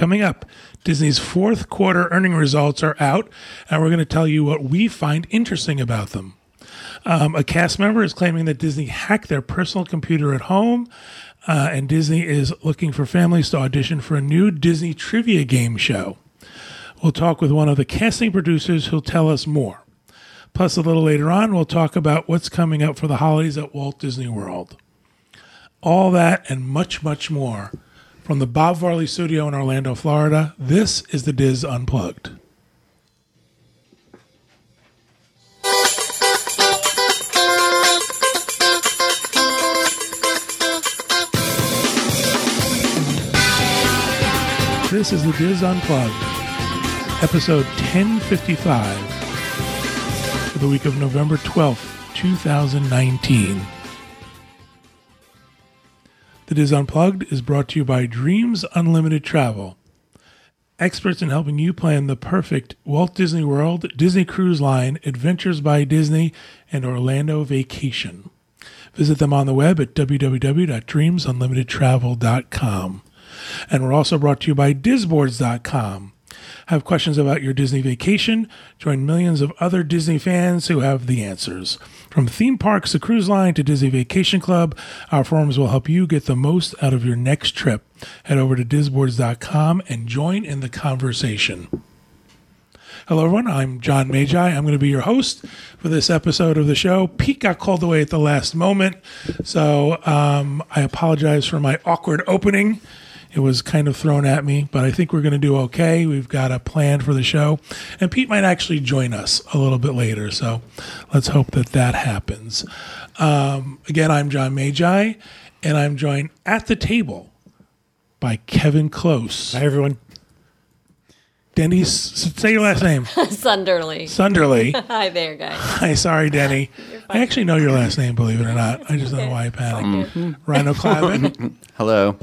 Coming up, Disney's fourth quarter earning results are out, and we're going to tell you what we find interesting about them. Um, a cast member is claiming that Disney hacked their personal computer at home, uh, and Disney is looking for families to audition for a new Disney trivia game show. We'll talk with one of the casting producers who'll tell us more. Plus, a little later on, we'll talk about what's coming up for the holidays at Walt Disney World. All that and much, much more from the Bob Varley Studio in Orlando, Florida. This is the DIS Unplugged. This is the DIS Unplugged, episode 1055 for the week of November 12th, 2019. The DIS Unplugged is brought to you by Dreams Unlimited Travel, experts in helping you plan the perfect Walt Disney World, Disney Cruise Line, Adventures by Disney, and Orlando vacation. Visit them on the web at www.dreamsunlimitedtravel.com. And we're also brought to you by Disboards.com. Have questions about your Disney vacation? Join millions of other Disney fans who have the answers. From theme parks to cruise line to Disney Vacation Club, our forums will help you get the most out of your next trip. Head over to disboards.com and join in the conversation. Hello, everyone. I'm John Magi. I'm going to be your host for this episode of the show. Pete got called away at the last moment, so um, I apologize for my awkward opening. It was kind of thrown at me, but I think we're going to do okay. We've got a plan for the show, and Pete might actually join us a little bit later. So let's hope that that happens. Um, again, I'm John Magi, and I'm joined at the table by Kevin Close. Hi, everyone. Denny, say your last name. Sunderly. Sunderly. Hi there, guys. Hi, sorry, Denny. I actually know your last name, believe it or not. I just don't know why I panicked. Rhino Clavin. Hello.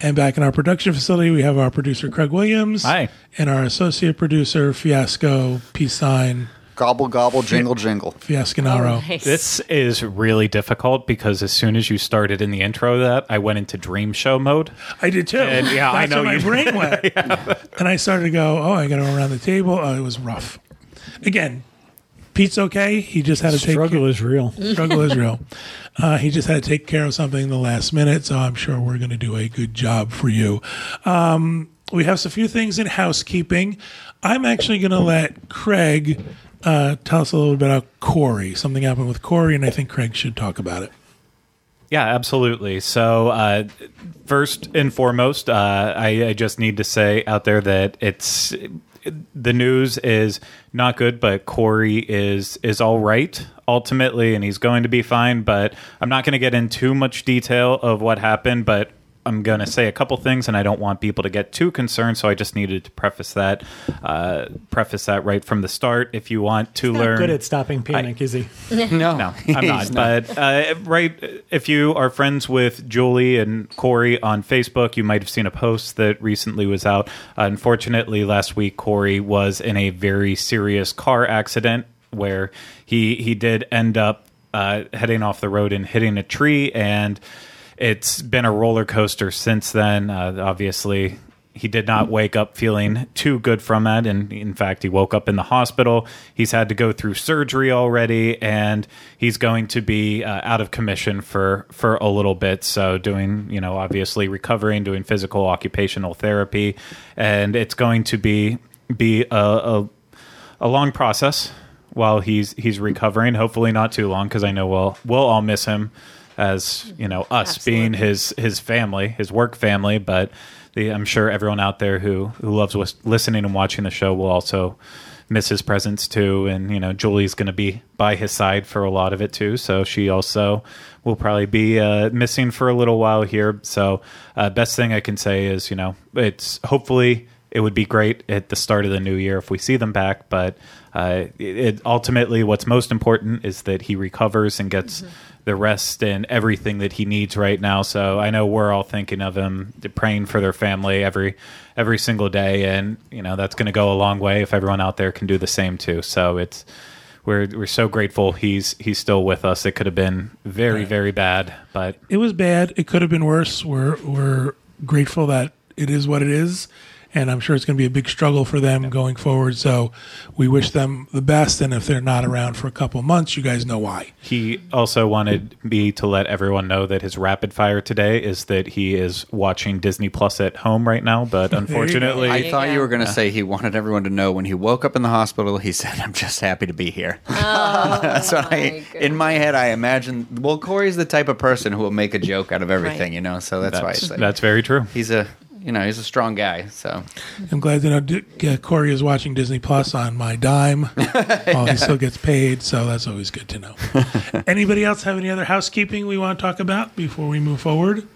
And back in our production facility, we have our producer Craig Williams. Hi. And our associate producer Fiasco Peace Sign Gobble gobble jingle jingle. Fiasconaro. Oh, nice. This is really difficult because as soon as you started in the intro of that, I went into dream show mode. I did too. And, yeah, I know where my brain went. And I started to go, oh, I got to go around the table. Oh, it was rough. Again, Pete's okay. He just had to take Struggle is real. struggle is real. Uh, he just had to take care of something in the last minute, so I'm sure we're going to do a good job for you. Um, we have a few things in housekeeping. I'm actually going to let Craig uh, tell us a little bit about Corey. Something happened with Corey, and I think Craig should talk about it. Yeah, absolutely. So, uh, first and foremost, uh, I, I just need to say out there that it's the news is not good, but Corey is is all right ultimately, and he's going to be fine. But I'm not going to get in too much detail of what happened, but. I'm going to say a couple things, and I don't want people to get too concerned, so I just needed to preface that, uh, preface that right from the start. If you want to Not learn, good at stopping panic, is he? No, no, I'm not. But uh, right, if you are friends with Julie and Corey on Facebook, you might have seen a post that recently was out. unfortunately, last week Corey was in a very serious car accident where he he did end up uh, heading off the road and hitting a tree, and it's been a roller coaster since then. Uh, obviously, he did not wake up feeling too good from that. And in fact he woke up in the hospital. He's had to go through surgery already and he's going to be uh, out of commission for for a little bit. So doing you know obviously recovering doing physical occupational therapy. And it's going to be be a, a, a long process while he's he's recovering. Hopefully not too long because i know we'll we'll all miss him as you know us being his his family his work family but the, i'm sure everyone out there who who loves lis- listening and watching the show will also miss his presence too. And you know julie's going to be by his side for a lot of it too. So she also will probably be uh, missing for a little while here. So uh, best thing i can say is you know it's hopefully it would be great at the start of the new year if we see them back. But uh, it, it ultimately what's most important is that he recovers and gets the rest and everything that he needs right now. So I know we're all thinking of him, praying for their family every every single day, and you know that's going to go a long way if everyone out there can do the same too. So it's we're we're so grateful he's he's still with us. It could have been very very bad, but It was bad. It could have been worse. We're we're grateful that it is what it is, and I'm sure it's going to be a big struggle for them going forward. So we wish them the best. And if they're not around for a couple months, you guys know why. He also wanted me to let everyone know that his rapid fire today is that he is watching Disney Plus at home right now, but unfortunately, I thought you were going to say he wanted everyone to know when he woke up in the hospital, he said, I'm just happy to be here. Oh, That's what I, my in my head, I imagine. Well, Corey's the type of person who will make a joke out of everything, Right. you know, so that's, why I say that's very true. he's a. You know, he's a strong guy. So I'm glad to know D- uh, Corey is watching Disney Plus on my dime while he still gets paid. So that's always good to know. Anybody else have any other housekeeping we want to talk about before we move forward?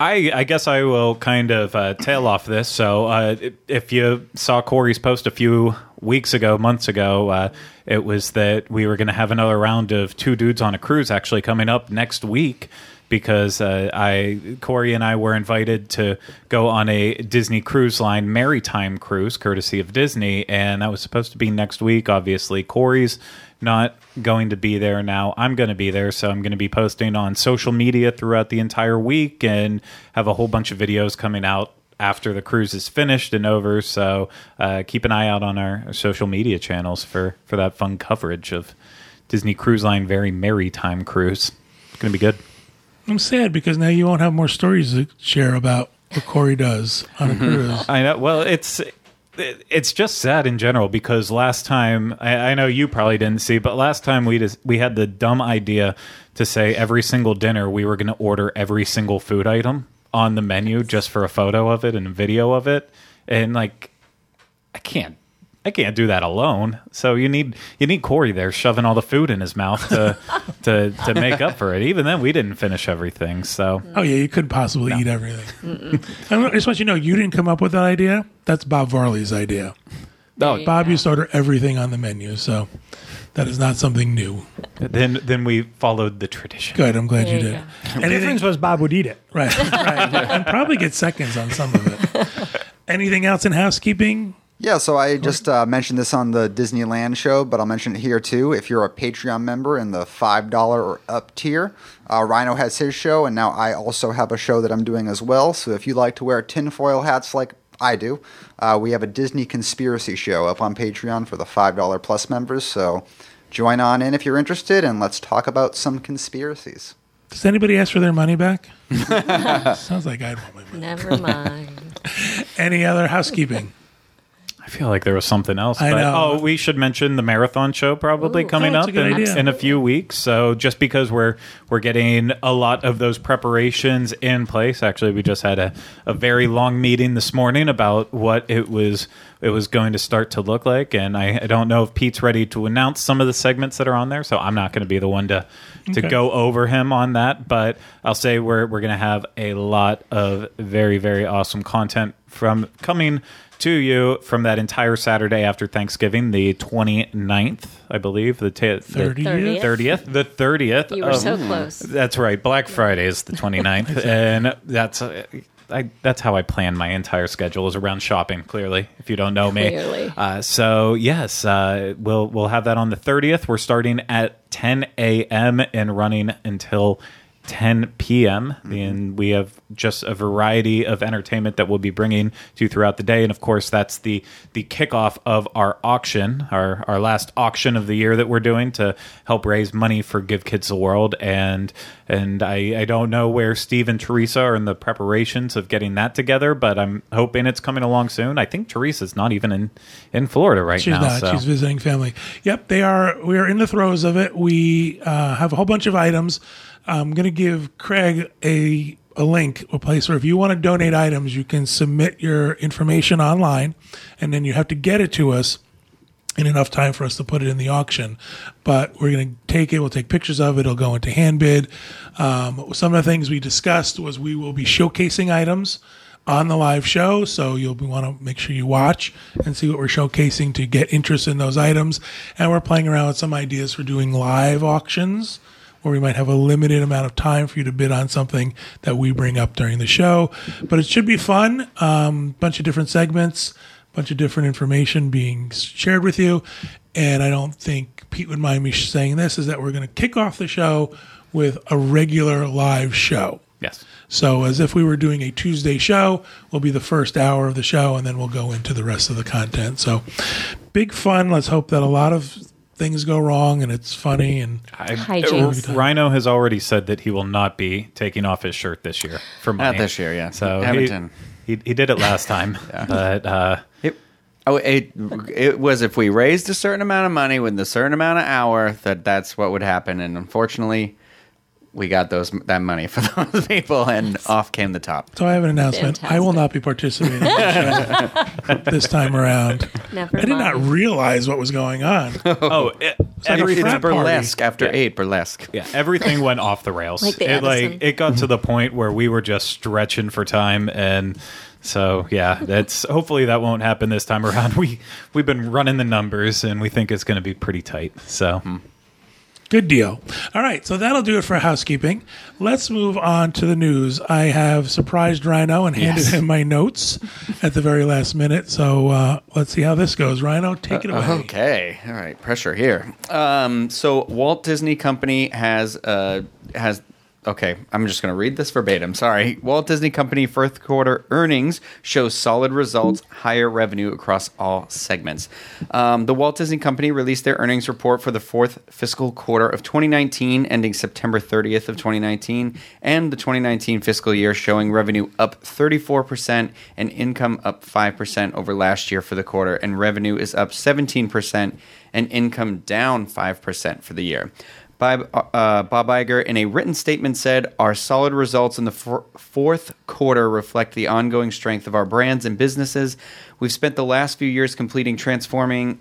I, I guess I will kind of uh, tail off this. So, uh, if you saw Corey's post a few weeks ago, months ago, uh, it was that we were going to have another round of two dudes on a cruise actually coming up next week because uh, I Corey and I were invited to go on a Disney Cruise Line maritime cruise, courtesy of Disney, and that was supposed to be next week. Obviously, Corey's not going to be there now. I'm going to be there, so I'm going to be posting on social media throughout the entire week and have a whole bunch of videos coming out after the cruise is finished and over. So uh, keep an eye out on our social media channels for for that fun coverage of Disney Cruise Line very merry time cruise. It's going to be good. I'm sad because now you won't have more stories to share about what Corey does on a mm-hmm. cruise. I know. Well, it's it's just sad in general because last time I, I know you probably didn't see, but last time we just we had the dumb idea to say every single dinner we were going to order every single food item on the menu just for a photo of it and a video of it, and like I can't. I can't do that alone. So you need you need Corey there shoving all the food in his mouth to to to make up for it. Even then, we didn't finish everything. So Oh yeah, you couldn't possibly eat everything. I just want you to know you didn't come up with that idea. That's Bob Varley's idea. oh, Bob used to order everything on the menu, so that is not something new. then then we followed the tradition. Good, I'm glad There you you did. go. Anything, difference was Bob would eat it. right, right, and probably get seconds on some of it. Anything else in housekeeping? Yeah, so I just uh, mentioned this on the Disneyland show, but I'll mention it here too. If you're a Patreon member in the $5 or up tier, uh, Rhino has his show, and now I also have a show that I'm doing as well. So if you like to wear tinfoil hats like I do, uh, we have a Disney conspiracy show up on Patreon for the $5 plus members. So join on in if you're interested, and let's talk about some conspiracies. Does anybody ask for their money back? Sounds like I'd want my money. Never mind. Any other housekeeping? I feel like there was something else. I but, know. Oh, we should mention the marathon show probably Ooh. Oh, coming Oh, up in, idea. in a few weeks. So just because we're we're getting a lot of those preparations in place. Actually, we just had a, a very long meeting this morning about what it was it was going to start to look like, and I, I don't know if Pete's ready to announce some of the segments that are on there. So I'm not going to be the one to to Okay. go over him on that, but I'll say we're we're going to have a lot of very very awesome content from coming to you from that entire Saturday after Thanksgiving, the 29th, I believe, the ta- the 30th? 30th, the 30th. You were of- so close. That's right. Black Friday is the 29th, and that's uh, I, that's how I plan my entire schedule is around shopping. Clearly, if you don't know me, Clearly. uh, so yes, uh, we'll we'll have that on the 30th. We're starting at 10 a.m. and running until 10 p.m. And we have just a variety of entertainment that we'll be bringing to you throughout the day. And of course, that's the the kickoff of our auction, our our last auction of the year that we're doing to help raise money for Give Kids the World. And and I, I don't know where Steve and Teresa are in the preparations of getting that together, but I'm hoping it's coming along soon. I think Teresa's not even in in Florida right She's now. not. so. She's visiting family. Yep, they are. We are in the throes of it. We uh, have a whole bunch of items. I'm going to give Craig a a link, a place where if you want to donate items, you can submit your information online, and then you have to get it to us in enough time for us to put it in the auction. But we're going to take it. We'll take pictures of it. It'll go into Handbid. Um, some of the things we discussed was we will be showcasing items on the live show. So you'll want to make sure you watch and see what we're showcasing to get interest in those items. And we're playing around with some ideas for doing live auctions where we might have a limited amount of time for you to bid on something that we bring up during the show. But it should be fun. Um, bunch of different segments, a bunch of different information being shared with you. And I don't think Pete would mind me saying this is that we're going to kick off the show with a regular live show. yes. So, as if we were doing a Tuesday show, will be the first hour of the show, and then we'll go into the rest of the content. So, big fun. Let's hope that a lot of things go wrong and it's funny. And I, Hijinks. Rhino has already said that he will not be taking off his shirt this year for money. Not this year, yeah. So he, he he did it last time, but uh, It, oh, it, it was if we raised a certain amount of money with a certain amount of hour that that's what would happen. And unfortunately, we got those that money for those people, and off came the top. so, I have an announcement. I will not be participating in the show this time around. Never I did not realize what was going on. oh, it, like every- It's frat party. burlesque after Yeah. eight burlesque. yeah, everything went off the rails. Like the it like it got to the point where we were just stretching for time, and so yeah, that's hopefully that won't happen this time around. We we've been running the numbers, and we think it's going to be pretty tight. So. Hmm. Good deal. All right, so that'll do it for housekeeping. Let's move on to the news. I have surprised Rhino and handed Yes. him my notes at the very last minute. So uh, let's see how this goes. Rhino, take it away. Okay, all right, pressure here. Um, so Walt Disney Company has uh, has. Okay, I'm just going to read this verbatim. Sorry. Walt Disney Company first quarter earnings show solid results, higher revenue across all segments. Um, the Walt Disney Company released their earnings report for the fourth fiscal quarter of 2019, ending September 30th of 2019, and the 2019 fiscal year, showing revenue up 34% and income up 5% over last year for the quarter, and revenue is up 17% and income down 5% for the year. Bob, uh, Bob Iger, in a written statement, said, Our solid results in the fourth quarter reflect the ongoing strength of our brands and businesses. We've spent the last few years completing transforming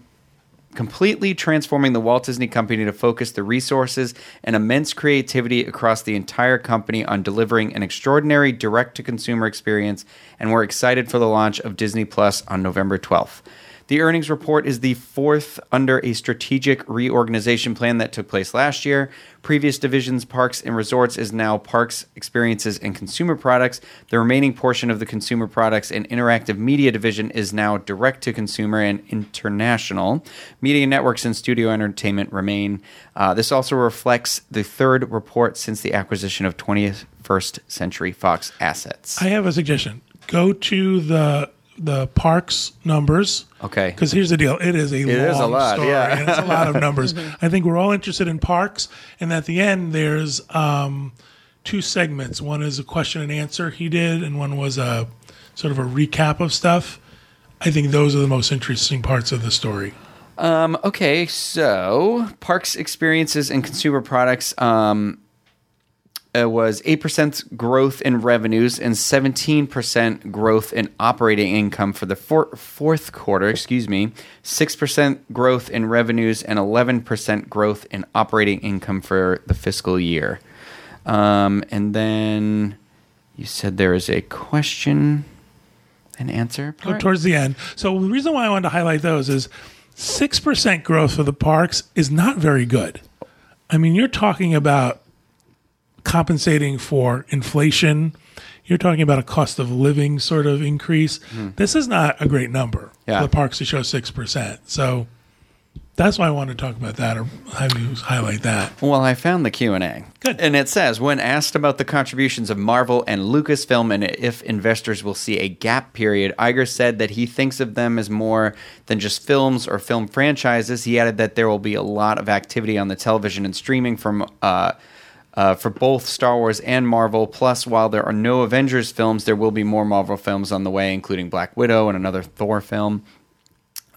completely transforming the Walt Disney Company to focus the resources and immense creativity across the entire company on delivering an extraordinary direct to consumer experience, and we're excited for the launch of Disney Plus on November 12th. The earnings report is the fourth under a strategic reorganization plan that took place last year. Previous divisions, Parks and Resorts, is now Parks, Experiences, and Consumer Products. The remaining portion of the Consumer Products and Interactive Media division is now Direct to Consumer and International. Media Networks and Studio Entertainment remain. Uh, this also reflects the third report since the acquisition of 21st Century Fox assets. I have a suggestion. Go to the the parks numbers. Okay. Because here's the deal. It is a It long is a lot, story. yeah. and it's a lot of numbers. I think we're all interested in parks. And at the end, there's um, two segments. One is a question and answer he did, and one was a sort of a recap of stuff. I think those are the most interesting parts of the story. Um, okay, so parks experiences and consumer products um, uh, was 8% growth in revenues and 17% growth in operating income for the four- fourth quarter, excuse me, 6% growth in revenues and 11% growth in operating income for the fiscal year. Um, and then you said there is a question and answer. Go part? towards the end. So the reason why I wanted to highlight those is six percent growth for the parks is not very good. I mean, you're talking about compensating for inflation. You're talking about a cost of living sort of increase. This is not a great number Yeah. for the parks to show six percent. So that's why I wanted to talk about that or have you highlight that. Well, I found the Q and A. Good. And it says, when asked about the contributions of Marvel and Lucasfilm and if investors will see a gap period, Iger said that he thinks of them as more than just films or film franchises. He added that there will be a lot of activity on the television and streaming from. Uh, uh, for both Star Wars and Marvel. Plus, while there are no Avengers films, there will be more Marvel films on the way, including Black Widow and another Thor film.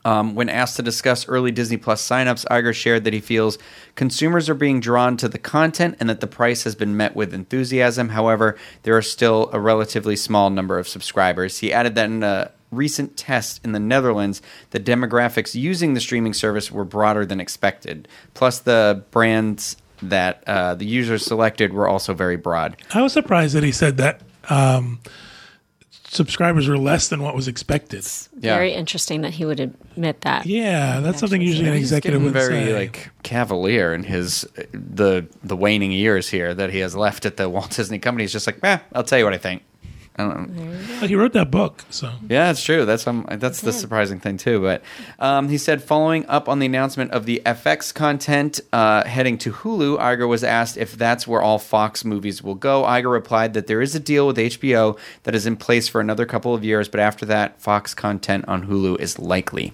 Um, when asked to discuss early Disney Plus signups, Iger shared that he feels consumers are being drawn to the content and that the price has been met with enthusiasm. However, there are still a relatively small number of subscribers. He added that in a recent test in the Netherlands, the demographics using the streaming service were broader than expected. Plus, the brands that uh, the users selected were also very broad. I was surprised that he said that um, subscribers were less than what was expected. Yeah. Very interesting that he would admit that. Yeah, that's something usually an executive getting would very say. like cavalier in his the the waning years here that he has left at the Walt Disney Company. He's just like, eh, I'll tell you what I think. I don't know. He wrote that book, so Yeah, it's true. That's um, that's the surprising thing too. But um, he said, following up on the announcement of the FX content uh, heading to Hulu, Iger was asked if that's where all Fox movies will go. Iger replied that there is a deal with HBO that is in place for another couple of years, but after that, Fox content on Hulu is likely.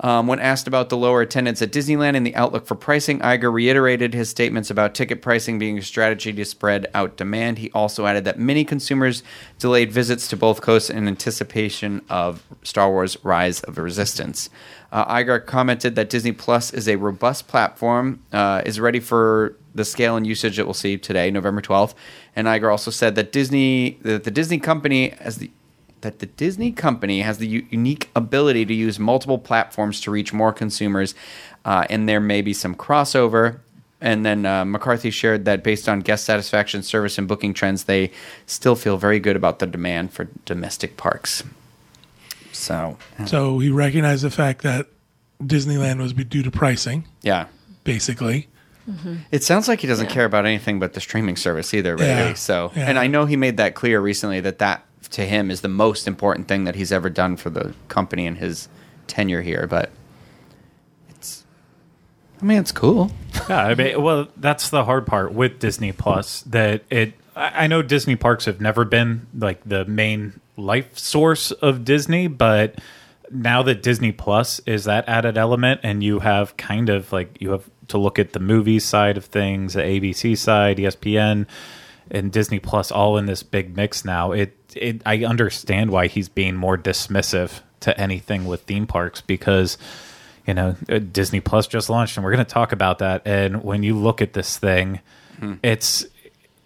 Um, when asked about the lower attendance at Disneyland and the outlook for pricing, Iger reiterated his statements about ticket pricing being a strategy to spread out demand. He also added that many consumers delayed visits to both coasts in anticipation of Star Wars Rise of the Resistance. Uh, Iger commented that Disney Plus is a robust platform, uh, is ready for the scale and usage that we'll see today, November 12th. And Iger also said that Disney, that the Disney company, as the that the Disney company has the u- unique ability to use multiple platforms to reach more consumers, uh, and there may be some crossover. And then uh, McCarthy shared that based on guest satisfaction, service, and booking trends, they still feel very good about the demand for domestic parks. So, so he recognized the fact that Disneyland was due to pricing, yeah. basically. It sounds like he doesn't Yeah. care about anything but the streaming service either, really. Yeah. So, Yeah. and I know he made that clear recently that that to him is the most important thing that he's ever done for the company in his tenure here. But it's, I mean, it's cool. Yeah, I mean, well, that's the hard part with Disney Plus. That it, I know Disney parks have never been like the main life source of Disney, but now that Disney Plus is that added element, and you have kind of like you have to look at the movie side of things, the ABC side, ESPN, and Disney Plus all in this big mix now. It, it, I understand why he's being more dismissive to anything with theme parks because you know uh, disney plus just launched and we're going to talk about that and when you look at this thing it's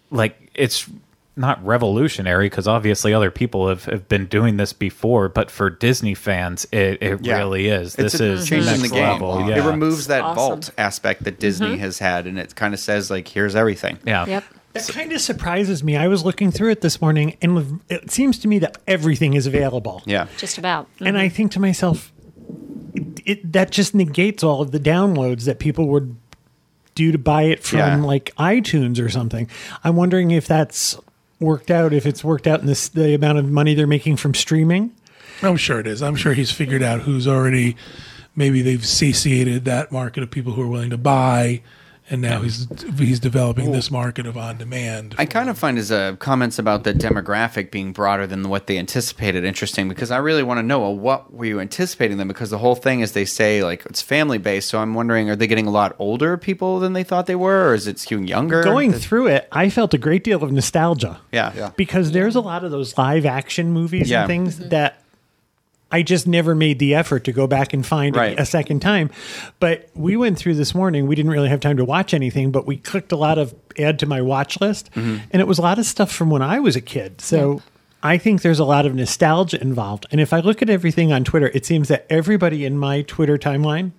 like it's not revolutionary because obviously other people have, have been doing this before but for disney fans it, it Yeah. really is It's this a is change in next the game. level It removes that Awesome. vault aspect that Disney has had, and it kind of says like, "Here's everything." yeah Yep. That kind of surprises me. I was looking through it this morning, and it seems to me that everything is available. Yeah, Just about. And I mm-hmm. think to myself, it, it, that just negates all of the downloads that people would do to buy it from Yeah. like iTunes or something. I'm wondering if that's worked out, if it's worked out in this the amount of money they're making from streaming. I'm sure it is. I'm sure he's figured out who's already maybe they've satiated that market of people who are willing to buy, and now he's he's developing this market of on demand. I kind of find his uh, comments about the demographic being broader than what they anticipated interesting because I really want to know well, what were you anticipating them because the whole thing is they say like it's family based. So I'm wondering, are they getting a lot older people than they thought they were, or is it skewing younger? Going through it, I felt a great deal of nostalgia. yeah, Yeah. because there's a lot of those live action movies Yeah. and things that I just never made the effort to go back and find Right. a second time. But we went through this morning. We didn't really have time to watch anything, but we clicked a lot of add to my watch list, Mm-hmm. and it was a lot of stuff from when I was a kid. So. I think there's a lot of nostalgia involved. And if I look at everything on Twitter, it seems that everybody in my Twitter timeline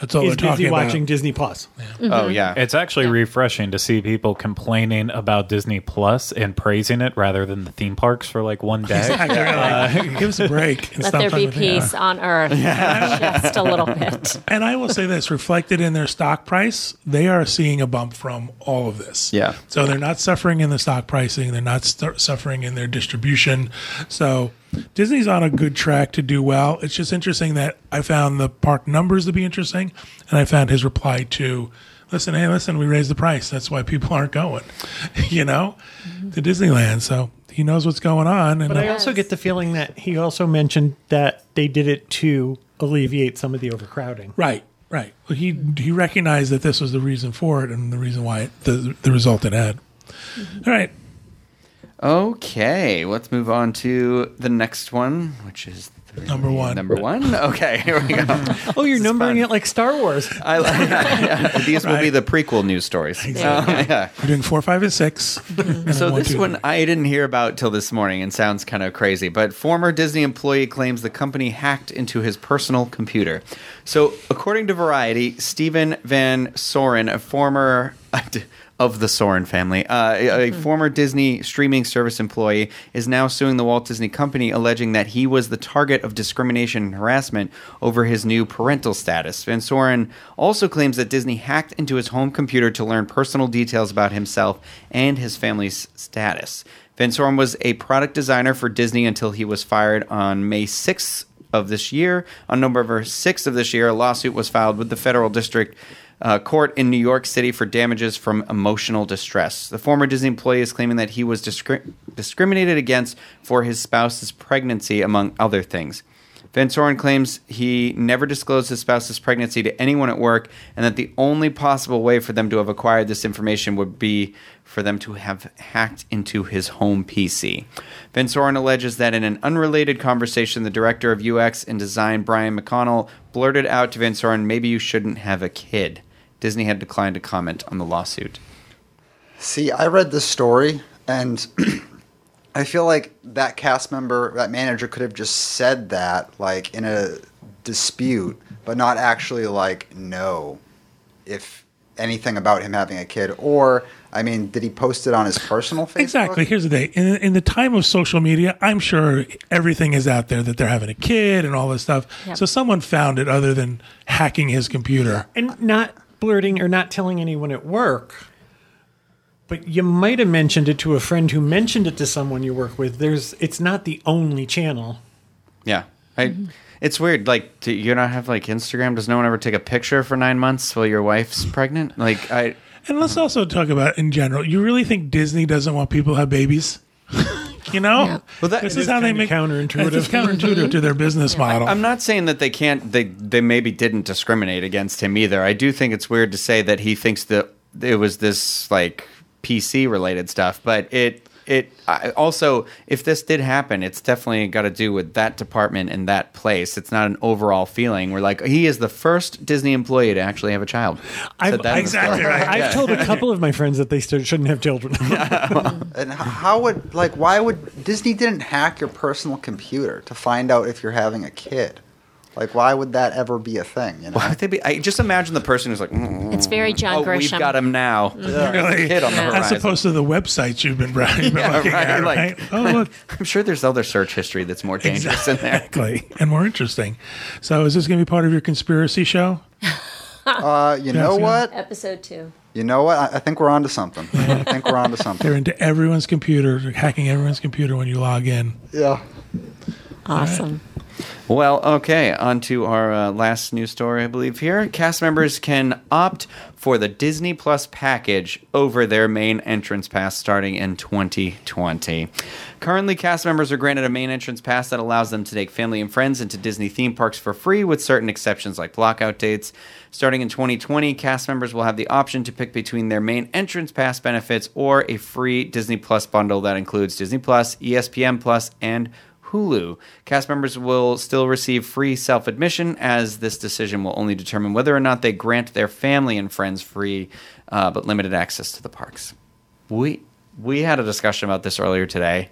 That's all is they're talking busy watching about. Disney Plus. Oh mm-hmm. yeah, it's actually refreshing to see people complaining about disney plus and praising it rather than the theme parks for like one day Like, uh, give us a break. and Let stop there be talking about- yeah. peace on earth. Just a little bit. And I will say this reflected in their stock price, they are seeing a bump from all of this. Yeah. So they're not suffering in the stock pricing, they're not st- suffering in their distribution. So Disney's on a good track to do well. It's just interesting that I found the park numbers to be interesting, and I found his reply to listen, hey, listen, we raised the price. That's why people aren't going, you know, to Disneyland. So he knows what's going on. And But I also get the feeling that he also mentioned that they did it to alleviate some of the overcrowding. Right, right. Well, he he recognized that this was the reason for it and the reason why it, the the result it had. All right, Okay, let's move on to the next one, which is three- Number one. Number one. Okay, here we go. Oh, you're numbering it like Star Wars. I, yeah, these will be the prequel news stories. Uh, yeah. we're doing four, five, and six. And So then this two. one I didn't hear about till this morning and sounds kind of crazy. But former Disney employee claims the company hacked into his personal computer. So according to Variety, Stephen Van Soren, a former of the Soren family, uh, a, a former Disney streaming service employee, is now suing the Walt Disney Company, alleging that he was the target of discrimination and harassment over his new parental status. Van Soren also claims that Disney hacked into his home computer to learn personal details about himself and his family's status. Van Soren was a product designer for Disney until he was fired on May 6th of this year. On November 6th of this year, a lawsuit was filed with the federal district uh, court in New York City for damages from emotional distress. The former Disney employee is claiming that he was discri- discriminated against for his spouse's pregnancy, among other things. Van Soren claims he never disclosed his spouse's pregnancy to anyone at work, and that the only possible way for them to have acquired this information would be for them to have hacked into his home PC. Van Soren alleges that in an unrelated conversation, the director of UX and design, Brian McConnell, blurted out to Van Soren, maybe you shouldn't have a kid. Disney had declined to comment on the lawsuit. See, I read this story and I feel like that cast member, that manager could have just said that like in a dispute, but not actually like know if anything about him having a kid or I mean, did he post it on his personal Facebook? Exactly. Here's the thing. In, in the time of social media, I'm sure everything is out there that they're having a kid and all this stuff. Yep. So someone found it other than hacking his computer. and not blurting or not telling anyone at work. But you might have mentioned it to a friend who mentioned it to someone you work with. There's, it's not the only channel. Yeah. I, It's weird. Like, do you not have like Instagram? Does no one ever take a picture for nine months while your wife's pregnant? Like, I. And let's also talk about in general. You really think Disney doesn't want people to have babies? you know, Yeah. Well, that- this it is is how they make counterintuitive. It's counterintuitive to their business model. I'm not saying that they can't. They they maybe didn't discriminate against him either. I do think it's weird to say that he thinks that it was this like PC related stuff, but it it I, also if this did happen, it's definitely got to do with that department and that place. It's not an overall feeling. We're like he is the first Disney employee to actually have a child. I've- that exactly story. right. I've told a couple of my friends that they shouldn't have children. And how would like why would Disney didn't hack your personal computer to find out if you're having a kid? Like why would that ever be a thing? You know? Why would they be? I just imagine the person who's like, mm, It's very John oh, Grisham. we've got him now. Really? Kid on the Yeah. As opposed to the websites you've been, you've Yeah, looking right, at, like- right? Oh, look, I'm sure there's other search history that's more dangerous in there. exactly, and more interesting. So, is this going to be part of your conspiracy show? Uh, you know yeah. what? Episode two. You know what? I, I think we're onto something. I think we're onto something. They're into everyone's computer, hacking everyone's computer when you log in. Yeah. Awesome. Well, okay, on to our uh, last news story, I believe here. Cast members can opt for the Disney Plus package over their main entrance pass starting in 2020. Currently, cast members are granted a main entrance pass that allows them to take family and friends into Disney theme parks for free, with certain exceptions like blockout dates. Starting in 2020, cast members will have the option to pick between their main entrance pass benefits or a free Disney Plus bundle that includes Disney Plus, ESPN Plus, and Hulu. Cast members will still receive free self admission, as this decision will only determine whether or not they grant their family and friends free uh, but limited access to the parks. We we had a discussion about this earlier today.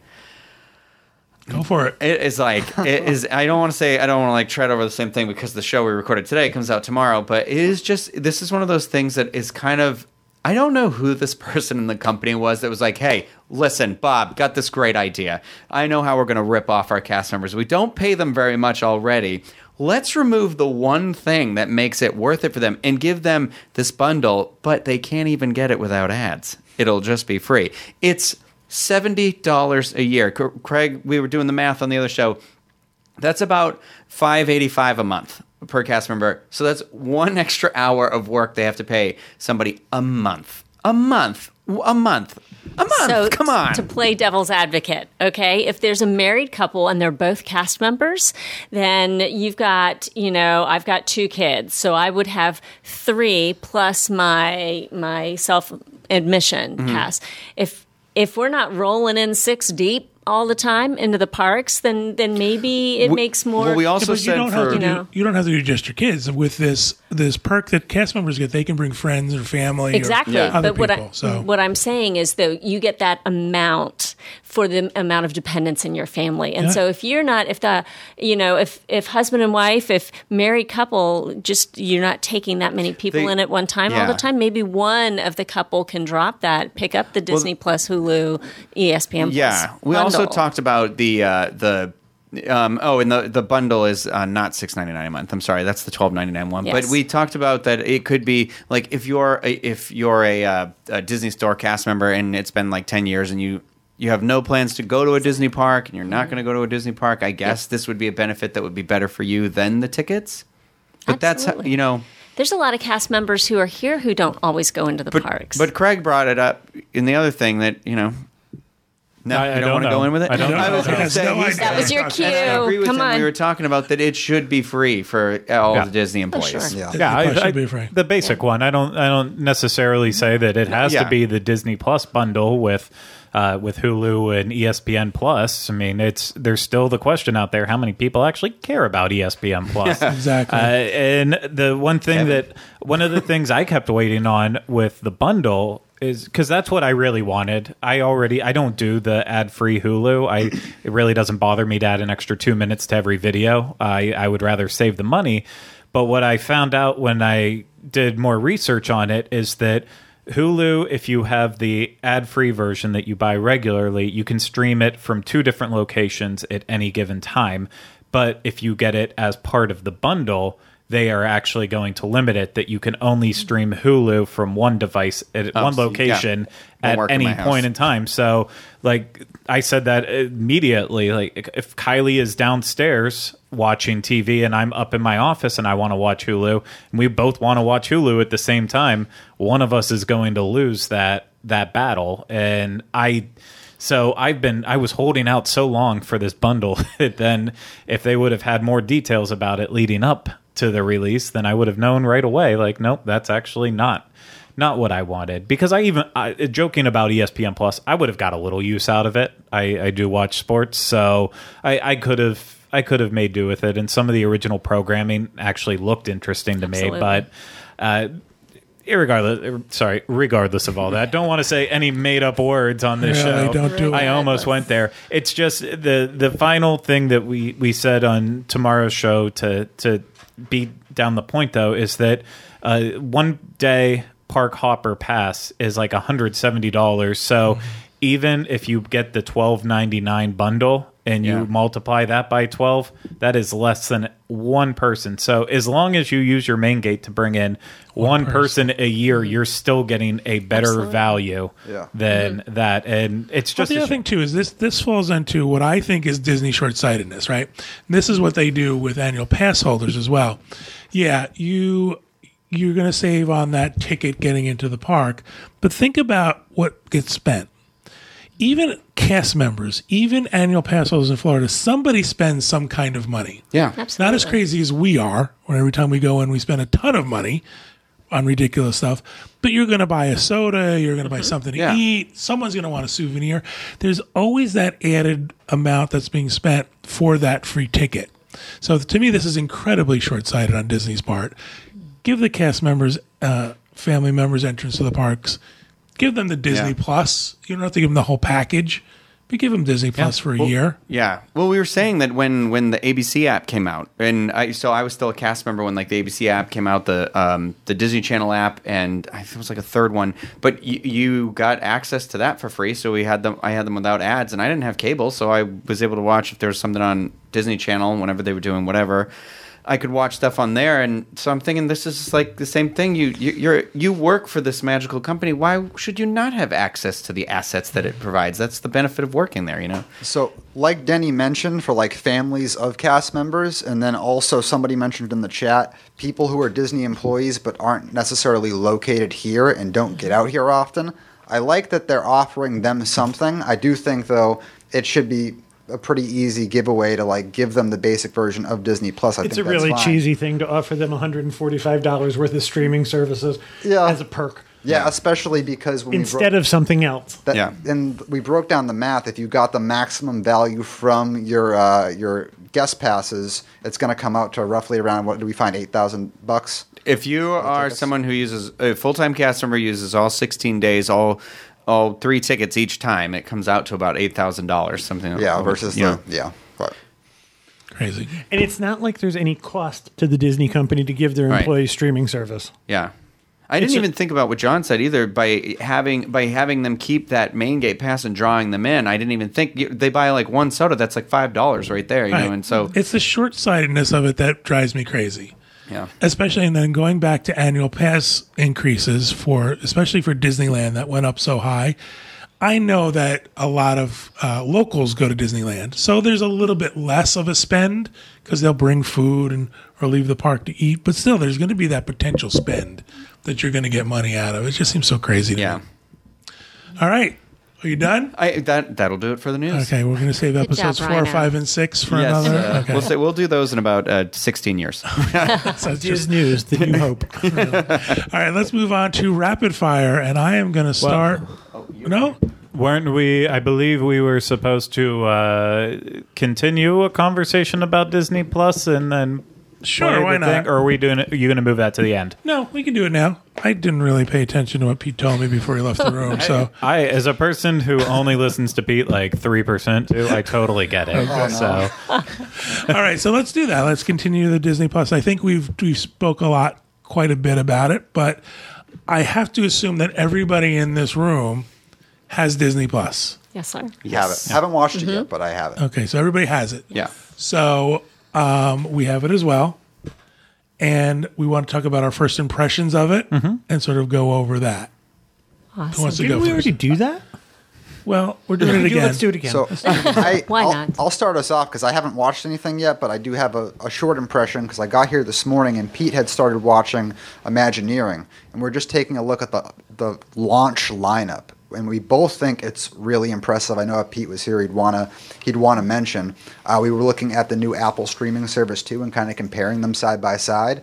Go for it. It is like it is. I don't want to say I don't want to like tread over the same thing because the show we recorded today comes out tomorrow. But it is just this is one of those things that is kind of. I don't know who this person in the company was that was like, "Hey, listen, Bob, got this great idea. I know how we're going to rip off our cast members. We don't pay them very much already. Let's remove the one thing that makes it worth it for them and give them this bundle, but they can't even get it without ads. It'll just be free. It's $70 a year. Craig, we were doing the math on the other show. That's about 585 a month per cast member. So that's one extra hour of work they have to pay somebody a month. A month. A month. A month. So Come on. To play devil's advocate, okay? If there's a married couple and they're both cast members, then you've got, you know, I've got two kids, so I would have three plus my my self admission Mm-hmm. pass. If if we're not rolling in six deep all the time into the parks, then then maybe it We- makes more. well, we Yeah, also you said don't for have to You do know. you don't have to do just your kids with this this perk that cast members get. They can bring friends or family. or Exactly. Yeah. other But what. I, so what I'm saying is, though, you get that amount for the amount of dependence in your family. And Yeah. so if you're not, if the, you know, if, if husband and wife, if married couple, just you're not taking that many people They- in at one time all the time, maybe one of the couple can drop that, pick up the Disney Plus, Hulu, ESPN Plus. Yeah, we also talked about the uh, the. Um, oh, and the the bundle is uh, not six ninety nine a month. I'm sorry, that's the twelve ninety nine one. But we talked about that it could be like if you're a, if you're a, uh, a Disney Store cast member and it's been like ten years and you you have no plans to go to a Disney park and you're not mm-hmm. going to go to a Disney park, I guess this would be a benefit that would be better for you than the tickets. But that's how, you know. There's a lot of cast members who are here who don't always go into the But parks. but Craig brought it up in the other thing that you know. No, I- I you don't, don't want to go in with it. I don't I know. was going to say no that was your cue. I agree with Come him. on. We were talking about that it should be free for all Yeah. the Disney employees. sure. Yeah. Yeah, It I, should I- be free. the basic one. I don't. I don't necessarily say that it has Yeah. to be the Disney Plus bundle with uh, with Hulu and ESPN Plus. I mean, it's there's still the question out there: how many people actually care about ESPN Plus? Exactly. Uh, and the one thing that one of the things I kept waiting on with the bundle is because that's what I really wanted. I already I don't do the ad free Hulu. I it really doesn't bother me to add an extra two minutes to every video. I I would rather save the money. But what I found out when I did more research on it is that Hulu, if you have the ad free version that you buy regularly, you can stream it from two different locations at any given time. But if you get it as part of the bundle, they are actually going to limit it that you can only stream Hulu from one device at Oh, one so- yeah. location at any point in time. So, like I said that immediately. Like if Kylie is downstairs watching TV and I'm up in my office and I want to watch Hulu, and we both want to watch Hulu at the same time, one of us is going to lose that that battle. And I. So I've been I was holding out so long for this bundle that then if they would have had more details about it leading up to the release, then I would have known right away like nope, that's actually not not what I wanted because I even I, joking about ESPN Plus, I would have got a little use out of it. I, I do watch sports, so I, I could have I could have made do with it, and some of the original programming actually looked interesting to Absolutely. me. But uh, irregardless, sorry, regardless of all that, don't want to say any made up words on this Really, show. don't do I it. almost went there. It's just the the final thing that we we said on tomorrow's show to to beat down the point though is that uh, one day park hopper pass is like $170 so Mm-hmm. even if you get the 12.99 bundle and you Yeah. multiply that by 12 that is less than one person so as long as you use your main gate to bring in one, person. a year you're still getting a better Absolutely. value Yeah. than mm-hmm. that and it's But just the a other thing too is this this falls into what I think is Disney short sightedness, right? This is what they do with annual pass holders as well. Yeah, you you're going to save on that ticket getting into the park, but think about what gets spent. Even cast members, even annual pass holders in Florida, somebody spends some kind of money. Yeah. Absolutely. Not as crazy as we are, when every time we go in, we spend a ton of money on ridiculous stuff. But you're going to buy a soda, you're going to buy something to Yeah. eat, someone's going to want a souvenir. There's always that added amount that's being spent for that free ticket. So to me, this is incredibly short sighted on Disney's part. Give the cast members, uh, family members entrance to the parks. Give them the Disney Yeah. Plus. You don't have to give them the whole package, but give them Disney Plus for a year. Yeah. Well, we were saying that when when the ABC app came out, and I so I was still a cast member when like the ABC app came out, the um the Disney Channel app, and I think it was like a third one. But y- you got access to that for free, so we had them. I had them without ads, and I didn't have cable, so I was able to watch if there was something on Disney Channel whenever they were doing whatever. I could watch stuff on there, and so I'm thinking this is like the same thing. You you you're, you work for this magical company. Why should you not have access to the assets that it provides? That's the benefit of working there, you know. So, like Denny mentioned, for like families of cast members, and then also somebody mentioned in the chat, people who are Disney employees but aren't necessarily located here and don't get out here often. I like that they're offering them something. I do think, though, it should be a pretty easy giveaway to like give them the basic version of Disney Plus. I think It's a think that's really fine. cheesy thing to offer them $145 worth of streaming services Yeah. as a perk Yeah, especially because when we instead bro- of something else. That, Yeah. And we broke down the math. If you got the maximum value from your uh, your guest passes, it's going to come out to roughly around what do we find eight thousand bucks? If you are tickets. someone who uses a full time cast member uses all 16 days, all all three tickets each time, it comes out to about eight thousand dollars, something. Yeah, over- versus you the yeah. But Crazy. And it's not like there's any cost to the Disney company to give their Right. employees streaming service. yeah. I didn't It's a- even think about what John said either. By having by having them keep that main gate pass and drawing them in, I didn't even think they buy like one soda. That's like five dollars right there, you know. And so it's the short sightedness of it that drives me crazy. Yeah, especially and then going back to annual pass increases for especially for Disneyland that went up so high. I know that a lot of uh, locals go to Disneyland, so there's a little bit less of a spend because they'll bring food and or leave the park to eat. But still, there's going to be that potential spend that you're going to get money out of. It just seems so crazy. To Yeah. Me. All right, are you done? I that that'll do it for the news. Okay, we're going to save episodes job, four, Rhino. five, and six for Yes, another. uh, okay, we'll say we'll do those in about uh, 16 years. so it's just news, the new hope. all right. Let's move on to rapid fire, and I am going to start. no, Weren't we? I believe we were supposed to uh, continue a conversation about Disney Plus and then Sure, why the thing? not? Or are we doing it? Are you going to move that to the end? no, we can do it now. I didn't really pay attention to what Pete told me before he left the room, so. I, as a person who only listens to Pete like three percent too, I totally get it. Oh, so All right, so let's do that. Let's continue the Disney Plus. I think we've we spoke a lot, quite a bit about it, but I have to assume that everybody in this room has Disney Plus. Yes, sir. You have it. Haven't watched it mm-hmm. yet, but I have it. Okay, so everybody has it. yeah. So um, we have it as well, and we want to talk about our first impressions of it and sort of go over that. Who wants Awesome. to Did go we first? already do that? Well, we're doing it again. Let's do it again. So I, Why I'll, not? I'll start us off because I haven't watched anything yet, but I do have a, a short impression because I got here this morning and Pete had started watching Imagineering, and we're just taking a look at the the launch lineup, and we both think it's really impressive. I know if Pete was here, he'd wanna he'd want to mention. Uh, we were looking at the new Apple streaming service too, and kind of comparing them side by side,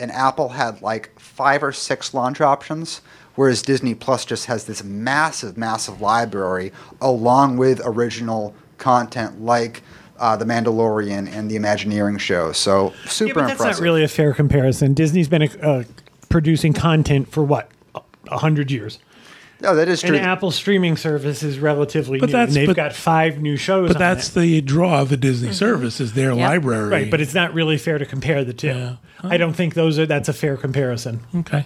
and Apple had like five or six launch options whereas Disney Plus just has this massive, massive library along with original content like uh, The Mandalorian and the Imagineering show. So yeah, super but that's impressive. not really a fair comparison. Disney's been uh, producing content for what a hundred years, no, that is true. and. Apple streaming service is relatively But new. that's- and they've but- got five new shows. but on that's it. the draw of the Disney mm-hmm. service is their Yep. library. right. But it's not really fair to compare the two. Yeah. I don't think those are. That's a fair comparison. okay.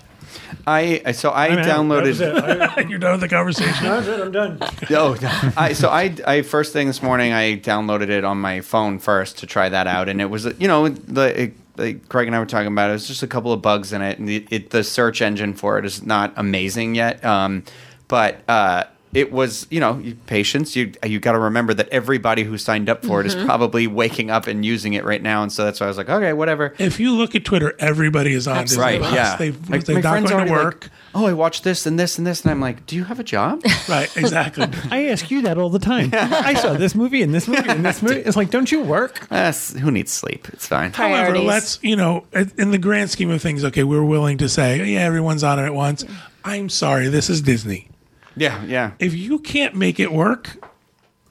I I- so I, I'm out. That was downloaded. it. I- You're done with the conversation. That's it. I'm done. Oh, no. I, so I, I first thing this morning I downloaded it on my phone first to try that out, and it was you know the it, like Craig and I were talking about it. It's just a couple of bugs in it, and the, it, the search engine for it is not amazing yet. Um, but uh, it was you know patience. You you got to remember that everybody who signed up for it is mm-hmm. probably waking up and using it right now, and so that's why I was like, okay, whatever. If you look at Twitter, everybody is on Disney Right? Plus. Yeah. They've, Like, they're my not friends going to work. like, oh, I watched this and this and this, and I'm like, do you have a job? right, exactly. I ask you that all the time. I saw this movie and this movie and this movie. It's like, don't you work? S- who needs sleep? It's fine. However, let's you know, in the grand scheme of things, okay, we're willing to say, yeah, everyone's on it at once. I'm sorry, this is Disney. Yeah, yeah. If you can't make it work,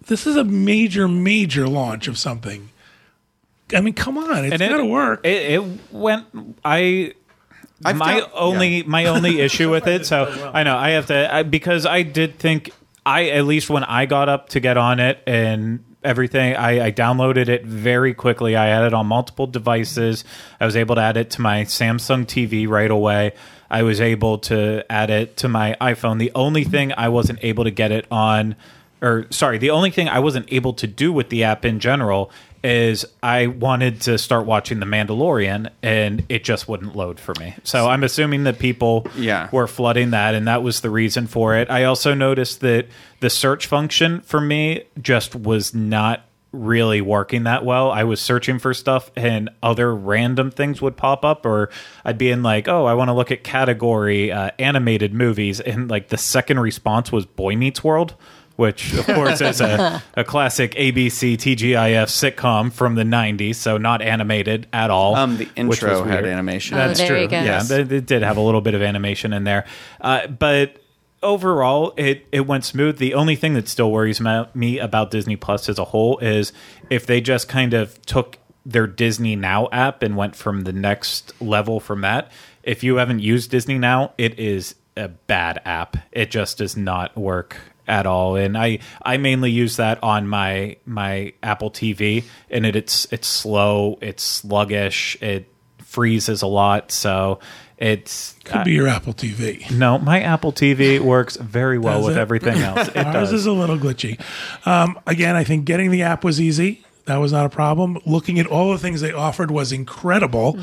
this is a major, major launch of something. I mean, come on, it's And got to work. It, it went. I. I've my down- only yeah. my only issue with it. So oh, I know I have to I, because I did think I at least when I got up to get on it and everything I, I downloaded it very quickly. I had it on multiple devices. I was able to add it to my Samsung TV right away. I was able to add it to my iPhone. The only thing I wasn't able to get it on or sorry, the only thing I wasn't able to do with the app in general is I wanted to start watching The Mandalorian and it just wouldn't load for me. So I'm assuming that people Yeah. were flooding that and that was the reason for it. I also noticed that the search function for me just was not really working that well. I was searching for stuff and other random things would pop up or I'd be in like, "Oh, I want to look at category uh, animated movies." And like the second response was Boy Meets World which of course is a, a classic ABC TGIF sitcom from the 90s, so not animated at all. Um, the which was intro had animation. Oh, That's there true. Yeah, Yes. they, they did have a little bit of animation in there, uh, but overall, it it went smooth. The only thing that still worries me about Disney Plus as a whole is if they just kind of took their Disney Now app and went from the next level from that. If you haven't used Disney Now, it is a bad app. It just does not work at all and i i mainly use that on my my apple tv and it it's it's slow it's sluggish it freezes a lot so it's Could be your Apple TV. no my apple tv works very well Does with it? everything else it Ours does is a little glitchy. Um, again, I think getting the app was easy. That was not a problem. Looking at all the things they offered was incredible.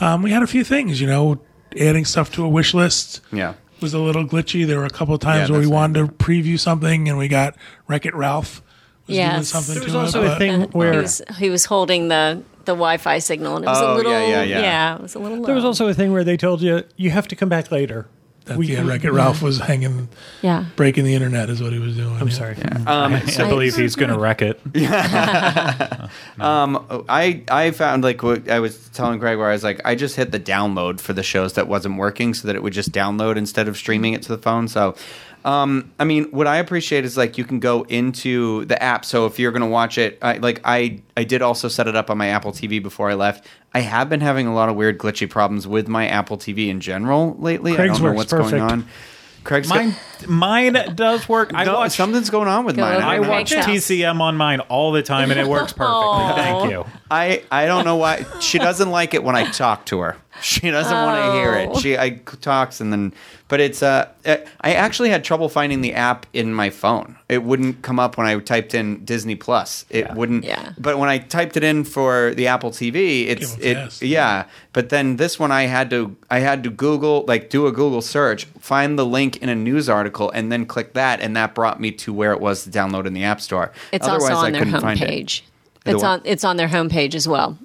Um, we had a few things, you know, adding stuff to a wish list. Yeah. was a little glitchy. There were a couple of times Yeah, where we that's wanted to preview something and we got Wreck It Ralph was doing Yes. something There was to also it. a but- thing he where was, he was holding the the Wi-Fi signal, and it was Oh, a little yeah, yeah, yeah. it was a little. there was also a thing where they told you you have to come back later. That, yeah, Wreck It Ralph was hanging, yeah. breaking the internet is what he was doing. I'm yeah. sorry. Um, I believe he's going to wreck it. Um, I I found like what I was telling Greg where I was like I just hit the download for the shows that wasn't working so that it would just download instead of streaming it to the phone. So, um, I mean, what I appreciate is like you can go into the app. So if you're gonna watch it, I, like I I did also set it up on my Apple TV before I left. I have been having a lot of weird glitchy problems with my Apple TV in general lately. Craig's I don't know what's perfect. going on. Craig's got- Mine, mine does work. I no, watch. something's going on with Go mine. over I I don't watch Craig's house. TCM on mine all the time, and it works perfectly. Thank you. I I don't know why she doesn't like it when I talk to her. She doesn't want to hear it. Oh. She I talks and then, but it's uh, I actually had trouble finding the app in my phone. It wouldn't come up when I typed in Disney Plus. It wouldn't. Yeah. But when I typed it in for the Apple TV, it's Came up it fast. yeah. But then this one I had to I had to Google like do a Google search, find the link in a news article, and then click that, and that brought me to where it was to download in the App Store. It's Otherwise, also I on their couldn't it. homepage. It's on it's on their homepage as well.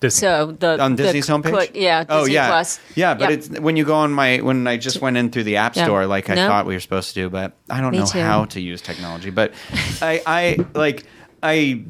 Disney. So the on the Disney's homepage. click- yeah. Oh, Disney oh yeah. Plus. Yeah, but Yep. it's when you go on my when I just went in through the app Yeah. store like I No. thought we were supposed to do, but I don't Me know too. how to use technology. But I I like I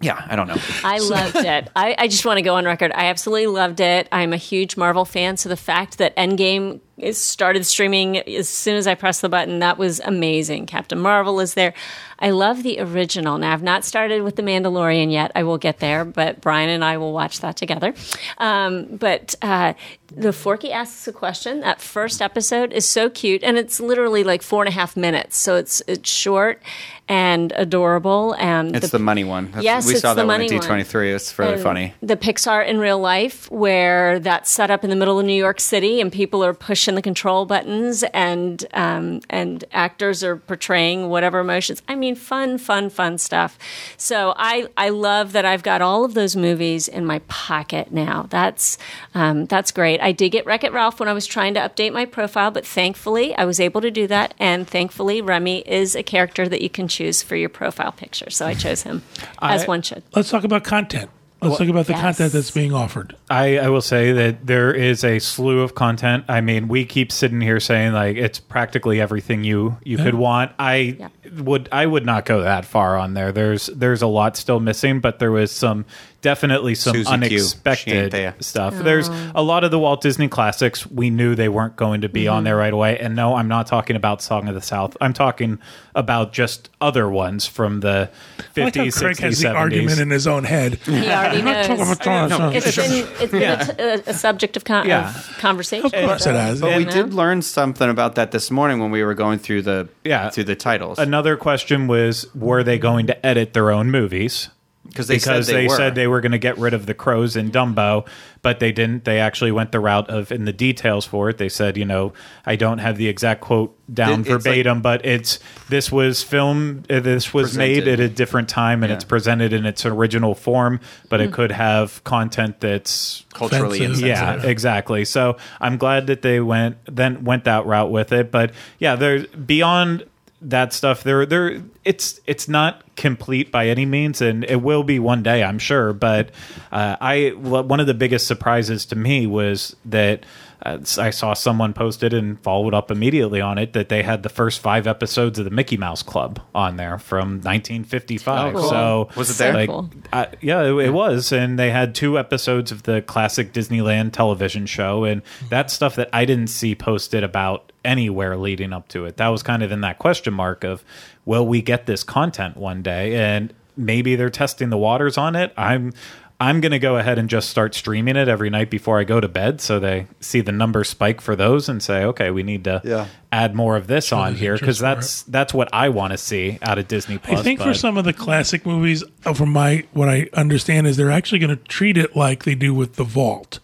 yeah I don't know. I loved it. I, I just want to go on record. I absolutely loved it. I'm a huge Marvel fan, so the fact that Endgame is started streaming as soon as I pressed the button, that was amazing. Captain Marvel is there. I love the original. Now I've not started with the Mandalorian yet. I will get there, but Brian and I will watch that together. Um, but uh, the Forky asks a question. That first episode is so cute, and it's literally like four and a half minutes, so it's it's short and adorable. And It's the money one. That's, Yes, we saw the that one at. D23. It's really and funny. The Pixar in real life, where that's set up in the middle of New York City, and people are pushing the control buttons, and um, and actors are portraying whatever emotions. I mean, fun, fun, fun stuff. So I I love that I've got all of those movies in my pocket now. That's um, that's great. I did get Wreck It Ralph when I was trying to update my profile, but thankfully I was able to do that, and thankfully Remy is a character that you can choose for your profile picture. So I chose him as I- one should. Let's talk about content. Let's talk about the Yes. content that's being offered. I, I will say that there is a slew of content. I mean, we keep sitting here saying like it's practically everything you you could want. I Yeah. Would I would not go that far on there. There's there's a lot still missing, but there was some definitely some Susie Q. She ain't unexpected there. stuff. There's oh. a lot of the Walt Disney classics we knew they weren't going to be on mm-hmm. there right away. And no, I'm not talking about Song of the South. I'm talking about just other ones from the I like how 50s, Craig 60s, has the 70s. argument in his own head. He already knows. No, It's been it's been a, t- a, a subject of, con- Yeah. of conversation. Of course it has. But we did learn something about that this morning when we were going through the Yeah. through the titles Another question was were they going to edit their own movies? because they because said they, they, were. said they were going to get rid of the crows in Dumbo, but they didn't. They actually went the route of in the details for it. They said, you know, I don't have the exact quote down It- it's verbatim, but it's this was film. uh, This was made Presented. at a different time, and Yeah. it's presented in its original form, but it could have content that's culturally Offensive. insensitive. yeah, exactly. So I'm glad that they went then went that route with it. But yeah, there's beyond that stuff. There, there, it's it's not complete by any means, and it will be one day, I'm sure. But uh, I one of the biggest surprises to me was that. Uh, I saw someone posted and followed up immediately on it that they had the first five episodes of the Mickey Mouse Club on there from 1955. Oh, cool. So Was it there? Like, cool. uh, yeah, it, it was, and they had two episodes of the classic Disneyland television show, and that stuff that I didn't see posted about anywhere leading up to it. That was kind of in that question mark of, will we get this content one day? And maybe they're testing the waters on it. I'm. I'm going to go ahead and just start streaming it every night before I go to bed so they see the number spike for those and say, okay, we need to Yeah. add more of this on there's here because interest for that's that's what I want to see out of Disney Plus. I think for some of the classic movies, uh, from my what I understand is they're actually going to treat it like they do with the Vault,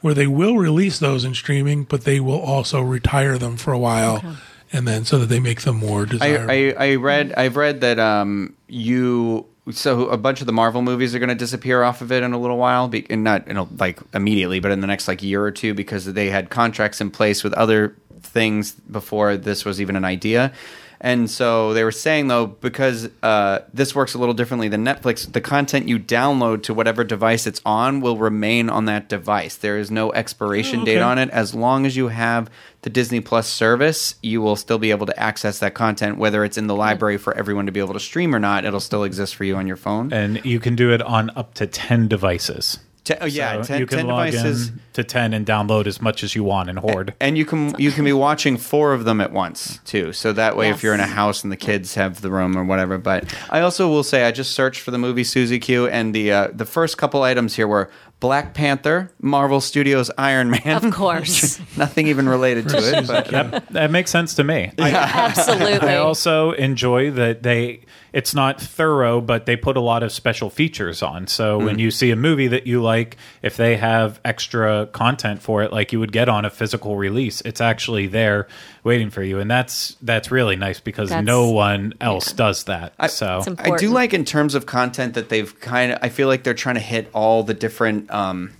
where they will release those in streaming, but they will also retire them for a while, and then so that they make them more desirable. I, I, I read I've read that um you so a bunch of the Marvel movies are going to disappear off of it in a little while, be, and not in a, like immediately, but in the next like year or two because they had contracts in place with other things before this was even an idea. And so they were saying though, because uh, this works a little differently than Netflix, the content you download to whatever device it's on will remain on that device. There is no expiration Oh, date on it. As long as you have the Disney Plus service, you will still be able to access that content, whether it's in the library for everyone to be able to stream or not. It'll still exist for you on your phone. and you can do it on up to 10 devices. Te- oh, yeah, So 10, you can 10 log devices. in to 10 and download as much as you want and hoard. And you can you can be watching four of them at once too. So that way, if you're in a house and the kids have the room or whatever. But I also will say I just searched for the movie Susie Q, and the uh, the first couple items here were Black Panther, Marvel Studios Iron Man. Of course. Nothing even related to it. But, That, that makes sense to me. Absolutely. I also enjoy that they it's not thorough, but they put a lot of special features on. So when you see a movie that you like, if they have extra content for it, like you would get on a physical release, it's actually there waiting for you, and that's that's really nice because That's- no one else does that. so I do like in terms of content that they've kind of. I feel like they're trying to hit all the different. Um,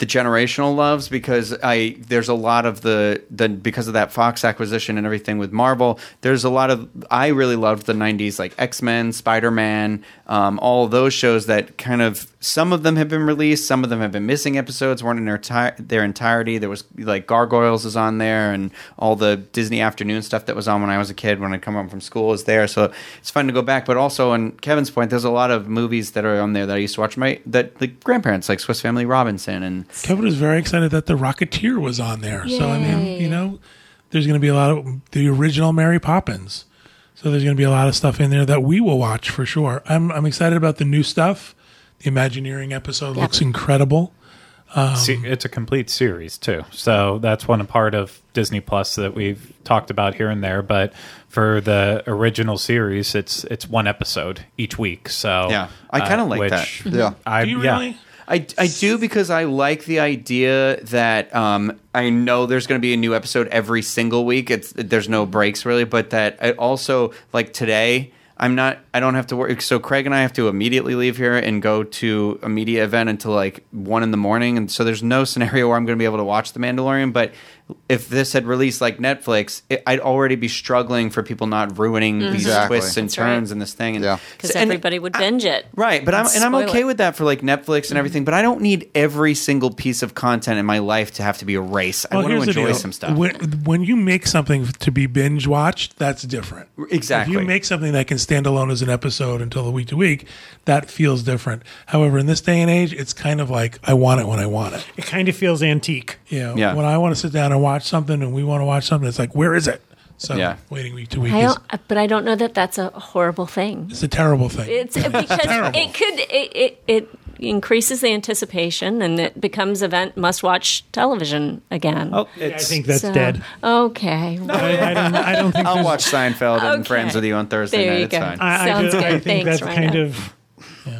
the generational loves because I there's a lot of the the because of that Fox acquisition and everything with Marvel. There's a lot of I really loved the '90s like X Men, Spider Man, um, all those shows that kind of some of them have been released, some of them have been missing episodes, weren't in their ti- their entirety. There was like Gargoyles is on there, and all the Disney afternoon stuff that was on when I was a kid when I come home from school is there. So it's fun to go back. But also, on Kevin's point, there's a lot of movies that are on there that I used to watch my that the grandparents like Swiss Family Robinson and Kevin was very excited that the Rocketeer was on there. So I mean, you know, there's going to be a lot of the original Mary Poppins. So there's going to be a lot of stuff in there that we will watch for sure. I'm I'm excited about the new stuff. The Imagineering episode Yep. looks incredible. Um, Se- it's a complete series too. So that's one part of Disney Plus that we've talked about here and there. But for the original series, it's it's one episode each week. So Yeah. I kinda uh, like which that. Yeah. I, Do you yeah. I, I do because I like the idea that um, I know there's going to be a new episode every single week. It's there's no breaks really, but that I also like today. I'm not. I don't have to work. So Craig and I have to immediately leave here and go to a media event until like one in the morning, and so there's no scenario where I'm going to be able to watch The Mandalorian. But if this had released like Netflix, it, I'd already be struggling for people not ruining mm-hmm. these Exactly. twists and That's right. turns and this thing. And, Yeah. because so- everybody would binge it. Right, but I'm and I'm okay it. with that for like Netflix and mm-hmm. everything. But I don't need every single piece of content in my life to have to be a race. I want to enjoy some stuff. When, when you make something to be binge watched, that's different. Exactly. If you make something that can stand alone as an episode until the week to week, that feels different. However, in this day and age, it's kind of like I want it when I want it. It kind of feels antique. You know, Yeah. when I want to sit down and watch something and we want to watch something, it's like, where is it? So Yeah. waiting week to week I is don't, but I don't know that that's a horrible thing. it's a terrible thing. It's because terrible. it could it, it it increases the anticipation and it becomes event must watch television again. Oh, I think that's So, dead. Okay. I, I don't. I don't think. I'll watch Seinfeld and Okay. Friends with you on Thursday There night. you It's go. fine. I, I, Sounds do- I good. think Thanks, that's kind Rhino. of.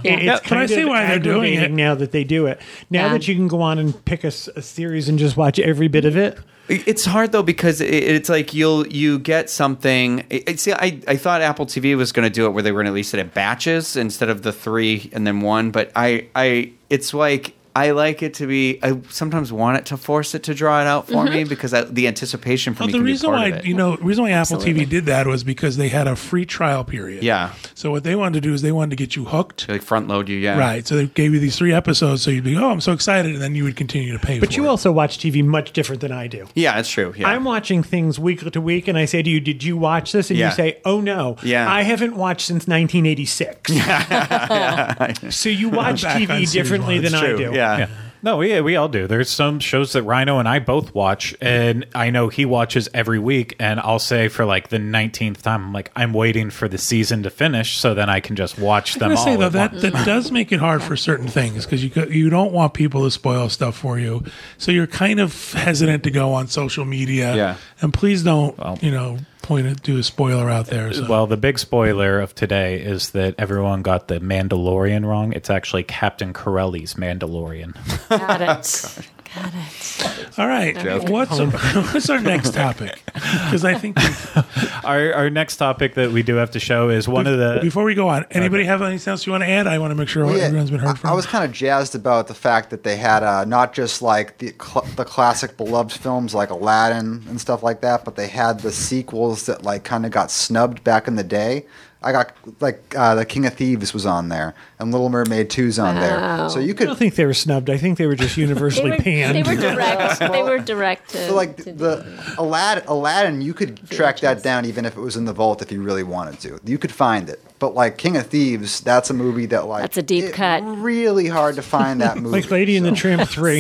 Yeah. It's but I kind see of why they're doing it. now that they do it. Now Yeah. that you can go on and pick a, s- a series and just watch every bit of it. It's hard though because it, it's like you'll you get something. It, it- see, I I thought Apple TV was going to do it where they were going to release it at batches instead of the three and then one. But I I it's like. I like it to be. I sometimes want it to force it to draw it out for me mm-hmm. because I, the anticipation for Well, me the can reason be part why of it. you know the reason why Apple Absolutely. TV did that was because they had a free trial period. Yeah. So what they wanted to do is they wanted to get you hooked. like front load you, yeah. Right. So they gave you these three episodes, so you'd be, oh, I'm so excited, and then you would continue to pay. But for you it. also watch TV much different than I do. Yeah, that's true. Yeah. I'm watching things week to week, and I say to you, "Did you watch this?" And Yeah. you say, "Oh no, Yeah. I haven't watched since 1986." yeah. so you watch TV differently one. than I do. Yeah. Yeah. No, we we all do. There's some shows that Rhino and I both watch, and I know he watches every week. And I'll say for like the 19th time, I'm like, I'm waiting for the season to finish, so then I can just watch them gonna all. say though that once. that does make it hard for certain things because you you don't want people to spoil stuff for you, so you're kind of hesitant to go on social media. Yeah. and please don't you know point it do a spoiler out there. So. Well, the big spoiler of today is that everyone got the Mandalorian wrong. It's actually Captain Corelli's Mandalorian. Got it. Got it. All right. What's what's our next topic? Because I think Our, our next topic that we do have to show is one of the. before we go on, anybody have anything else you want to add? I want to make sure Yeah, everyone's been heard I, from. I was kind of jazzed about the fact that they had uh, not just like the cl- the classic beloved films like Aladdin and stuff like that, but they had the sequels that like kind of got snubbed back in the day. I got like uh, the King of Thieves was on there, and Little Mermaid 2's on Wow. there. So you I could don't think they were snubbed. I think they were just They universally were, panned. they were direct. they were direct to, So like to the Aladdin, Aladdin, you could track that down even if it was in the vault if you really wanted to. You could find it. But like King of Thieves, that's a movie that like That's a deep it- cut. Really hard to find that movie. like Lady and the Tramp 3.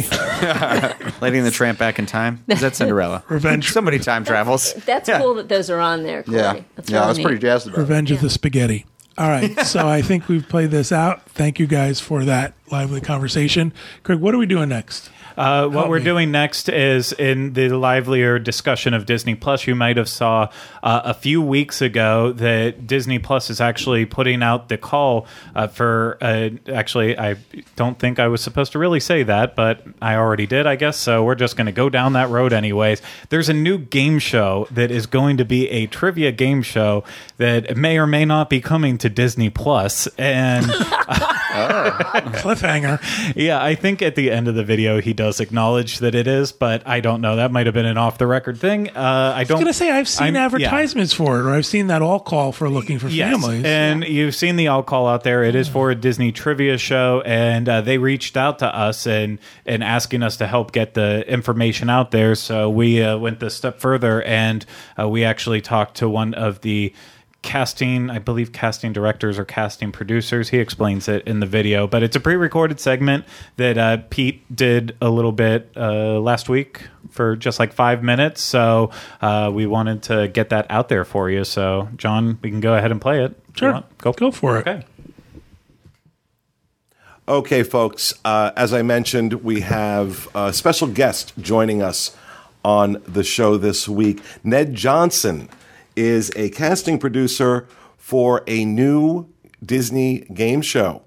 Lady and the Tramp back in time. Is that Cinderella? Revenge. Somebody time travels. That's Yeah. cool that those are on there. Corey. Yeah, That's yeah, I really was pretty jazzed about it. Revenge of the Spaghetti. All right. so I think we've played this out. Thank you guys for that lively conversation. Craig, what are we doing next? Uh, what we're me. doing next is in the livelier discussion of Disney Plus. You might have saw uh, a few weeks ago that Disney Plus is actually putting out the call uh, for. Uh, actually, I don't think I was supposed to really say that, but I already did, I guess. So we're just going to go down that road, anyways. There's a new game show that is going to be a trivia game show that may or may not be coming to Disney Plus. Plus, and. Cliffhanger. Yeah, I think at the end of the video he does acknowledge that it is, but I don't know. That might have been an off the record thing. Uh, I I don't. going to say, I've seen I'm- yeah. advertisements for it, or I've seen that all call for looking for Yes, families. and you've seen the all call out there. It is for a Disney trivia show, and uh, they reached out to us and and asking us to help get the information out there. So we uh, went the step further, and uh, we actually talked to one of the casting i believe casting directors or casting producers he explains it in the video but it's a pre-recorded segment that uh, pete did a little bit uh, last week for just like five minutes so uh, we wanted to get that out there for you so john we can go ahead and play it sure. go Go for it. okay Okay, folks, uh, as I mentioned, we have a special guest joining us on the show this week. Ned Johnson is a casting producer for a new Disney game show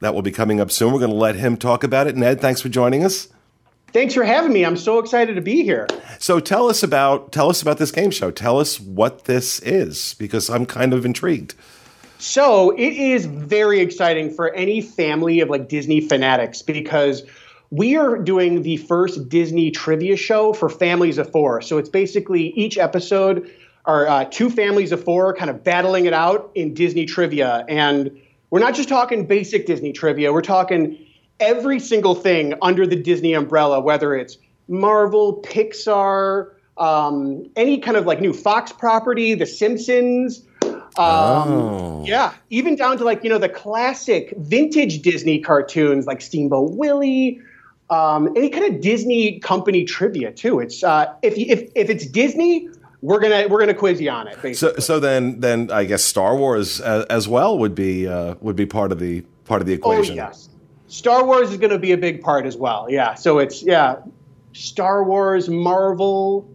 that will be coming up soon. We're going to let him talk about it. Ned, thanks for joining us. Thanks for having me. I'm so excited to be here. So tell us about tell us about this game show. Tell us what this is because I'm kind of intrigued. So it is very exciting for any family of like Disney fanatics because we are doing the first Disney trivia show for families of four. So it's basically each episode are uh, two families of four kind of battling it out in Disney trivia. And we're not just talking basic Disney trivia, we're talking every single thing under the Disney umbrella, whether it's Marvel, Pixar, um, any kind of like new Fox property, The Simpsons. Um, Yeah, even down to like you know the classic vintage Disney cartoons like Steamboat Willie, um, any kind of Disney company trivia too. It's uh, if if if it's Disney, we're gonna we're gonna quiz you on it. Basically. So so then then I guess Star Wars as, as well would be uh, would be part of the part of the equation. oh equation. yes, Star Wars is gonna be a big part as well. Yeah, so it's yeah, Star Wars, Marvel,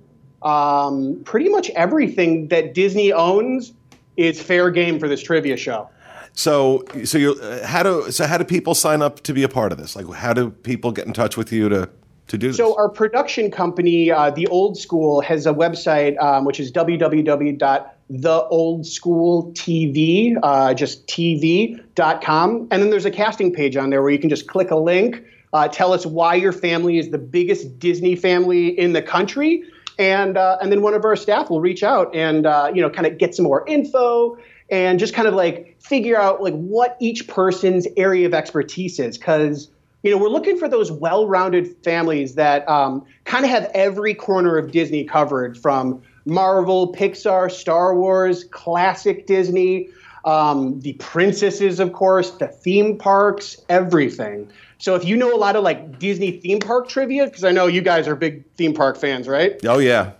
um, pretty much everything that Disney owns is fair game for this trivia show. So so you uh, how do so how do people sign up to be a part of this? Like how do people get in touch with you to to do this? So our production company, uh, The Old School, has a website um, which is www.theoldschooltv, uh, just tv.com. And then there's a casting page on there where you can just click a link, uh, tell us why your family is the biggest Disney family in the country. And, uh, and then one of our staff will reach out and uh, you know kind of get some more info and just kind of like figure out like what each person's area of expertise is because you know, we're looking for those well-rounded families that um, kind of have every corner of Disney covered, from Marvel, Pixar, Star Wars, classic Disney, um, the princesses, of course, the theme parks, everything. So if you know a lot of like Disney theme park trivia, because I know you guys are big theme park fans, right? oh yeah.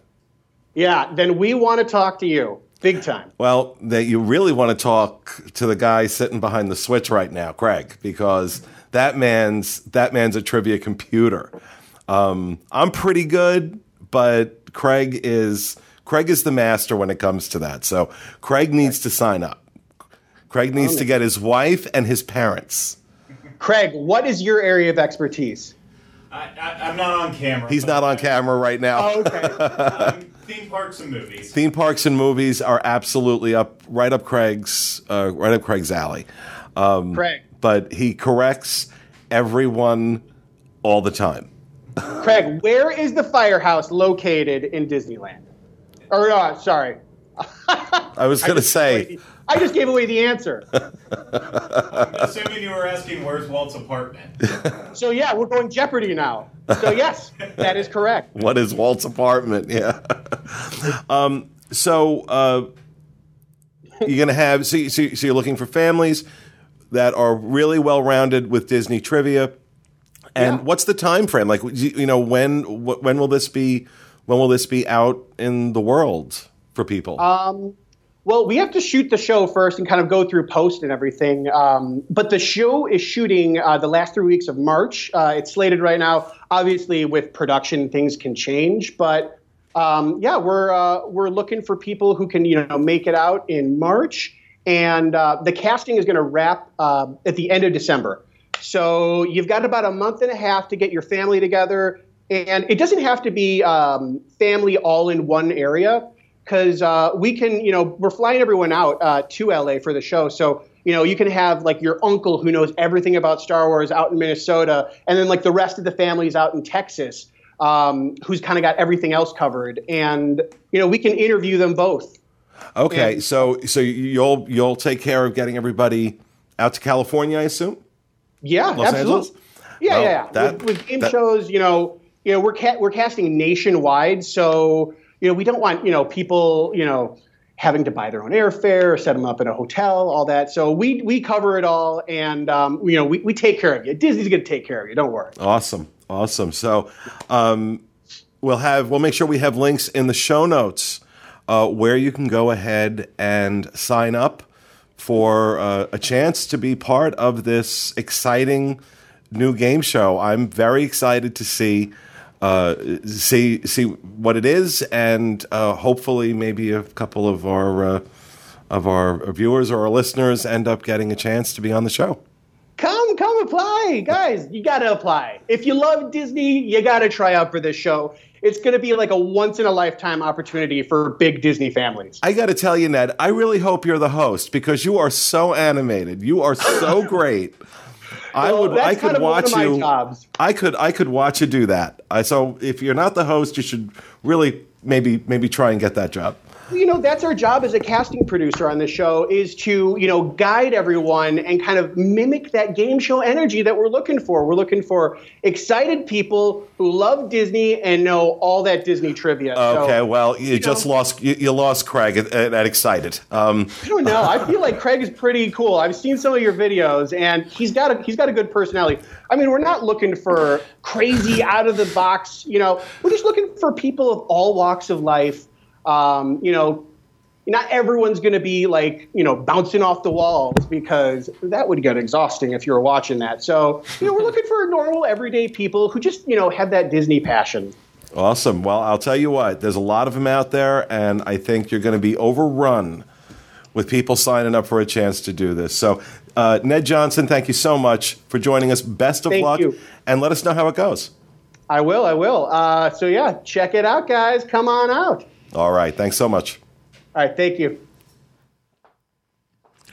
Yeah, then we want to talk to you big time. Well, that you really want to talk to the guy sitting behind the switch right now, Craig, because that man's that man's a trivia computer. Um, I'm pretty good, but Craig is Craig is the master when it comes to that. So Craig needs to sign up. Craig needs to get his wife and his parents. Craig, what is your area of expertise? I, I, I'm not on camera. He's not on camera right now. Oh, okay. Um, theme parks and movies. Theme parks and movies are absolutely up, right up Craig's, uh, right up Craig's alley. Craig. But he corrects everyone all the time. Craig, where is the firehouse located in Disneyland? Or no, sorry. I was going to say, I just gave away the answer. Assuming you were asking where's Walt's apartment. So yeah, we're going Jeopardy now. So yes, that is correct. what is Walt's apartment? Yeah. um, so uh, you're going to have, so, so, so you're looking for families that are really well rounded with Disney trivia. And Yeah. what's the time frame? Like, you know, when when will this be? When will this be out in the world for people? Well, we have to shoot the show first and kind of go through post and everything. Um, but the show is shooting uh, the last three weeks of March. Uh, it's slated right now. Obviously, with production, things can change. But um, yeah, we're uh, we're looking for people who can you know make it out in March, and uh, the casting is going to wrap uh, at the end of December. So you've got about a month and a half to get your family together, and it doesn't have to be um, family all in one area because uh, we can, you know, we're flying everyone out uh, to LA for the show. So, you know, you can have like your uncle who knows everything about Star Wars out in Minnesota, and then like the rest of the family's out in Texas, um, who's kind of got everything else covered. And, you know, we can interview them both. Okay, and- so so you'll you'll take care of getting everybody out to California, I assume. Yeah, Los absolutely. Angeles? Yeah, Well, yeah. yeah. that- with, with game that- shows, you know, you know, we're ca- we're casting nationwide, so you know, we don't want you know people, you know, having to buy their own airfare, or set them up in a hotel, all that. So we we cover it all, and um, you know, we, we take care of you. Disney's going to take care of you. Don't worry. Awesome, awesome. So, um, we'll have we'll make sure we have links in the show notes uh, where you can go ahead and sign up for uh, a chance to be part of this exciting new game show. I'm very excited to see. Uh, see see what it is, and uh, hopefully, maybe a couple of our uh, of our viewers or our listeners end up getting a chance to be on the show. Come, come apply, guys. You got to apply. If you love Disney, you got to try out for this show. It's going to be like a once in a lifetime opportunity for big Disney families. I got to tell you, Ned, I really hope you're the host because you are so animated. You are so great. I Well, would, I could kind of one watch you. jobs. I could, I could watch you do that. I, so if you're not the host, you should really maybe, maybe try and get that job. You know that's our job as a casting producer on the show is to you know guide everyone and kind of mimic that game show energy that we're looking for. We're looking for excited people who love disney and know all that disney trivia. Okay, so, well, you, just know- lost, you, you lost Craig at, at, at excited. Um, i don't know. I feel like craig is pretty cool. I've seen some of your videos and he's got a he's got a good personality. I mean we're not looking for crazy out of the box you know we're just looking for people of all walks of life um, you know not everyone's going to be like you know bouncing off the walls because that would get exhausting if you were watching that so you know we're looking for normal everyday people who just you know have that disney passion Awesome. Well, I'll tell you what, there's a lot of them out there, and I think you're going to be overrun with people signing up for a chance to do this. So, uh, Ned Johnson, thank you so much for joining us. Best of Thank luck, you. and let us know how it goes. i will i will uh, so yeah check it out guys come on out All right. Thanks so much. all right thank you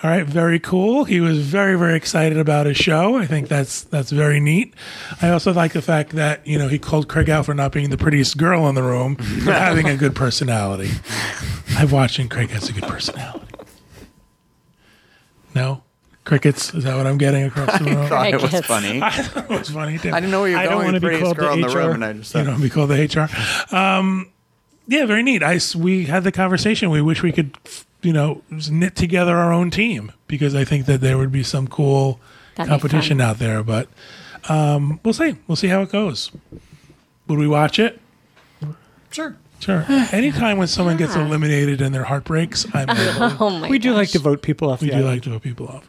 All right, very cool. He was very, very excited about his show. I think that's that's very neat. I also like the fact that you know he called Craig out for not being the prettiest girl in the room, but having a good personality. I've watched and Craig has a good personality. No crickets. Is that what I'm getting across the room? I Thought it was funny. I thought it was funny. Too. I didn't know where you're I don't wanna be called the girl in the HR. room, and I just you know, be called the HR. Um, yeah, very neat. I s- we had the conversation. We wish we could, you know, knit together our own team because I think that there would be some cool That'd competition out there. But um, we'll see. We'll see how it goes. Would we watch it? Sure. Sure. Anytime when someone gets eliminated and their heart breaks, I'm there. Oh my We do like to vote people off We do island. like to vote people off.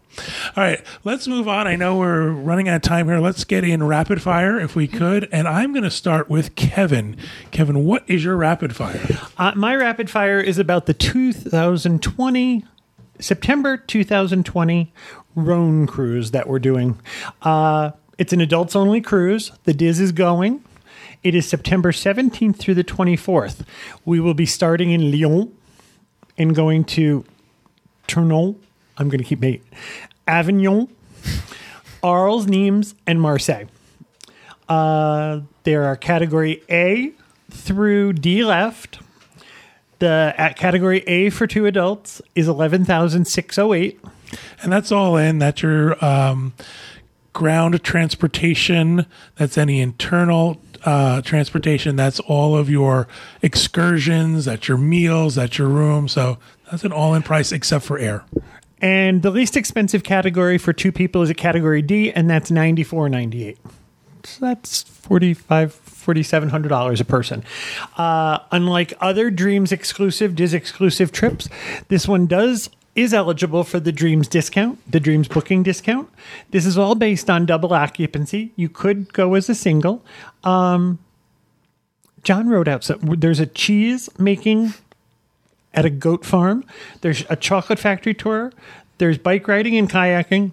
All right, let's move on. I know we're running out of time here. Let's get in rapid fire if we could. And I'm going to start with Kevin. Kevin, what is your rapid fire? Uh, my rapid fire is about the 2020 September 2020 Rhone cruise that we're doing. Uh, It's an adults only cruise. The DIS is going. It is September 17th through the 24th. We will be starting in Lyon and going to Tournon. I'm going to keep making Avignon, Arles, Nimes, and Marseille. Uh, there are category A through D left. The at category A for two adults is 11,608. And that's all in. That's your um, ground transportation. That's any internal uh, transportation. That's all of your excursions. That's your meals. That's your room. So that's an all in price except for air. And the least expensive category for two people is a category D, and that's ninety four ninety eight. So that's forty five. $4,700 a person. Uh, unlike other Dreams exclusive, DIS exclusive trips, this one does is eligible for the Dreams discount, the Dreams booking discount. This is all based on double occupancy. You could go as a single. Um, John wrote out so there's a cheese making at a goat farm. There's a chocolate factory tour. There's bike riding and kayaking.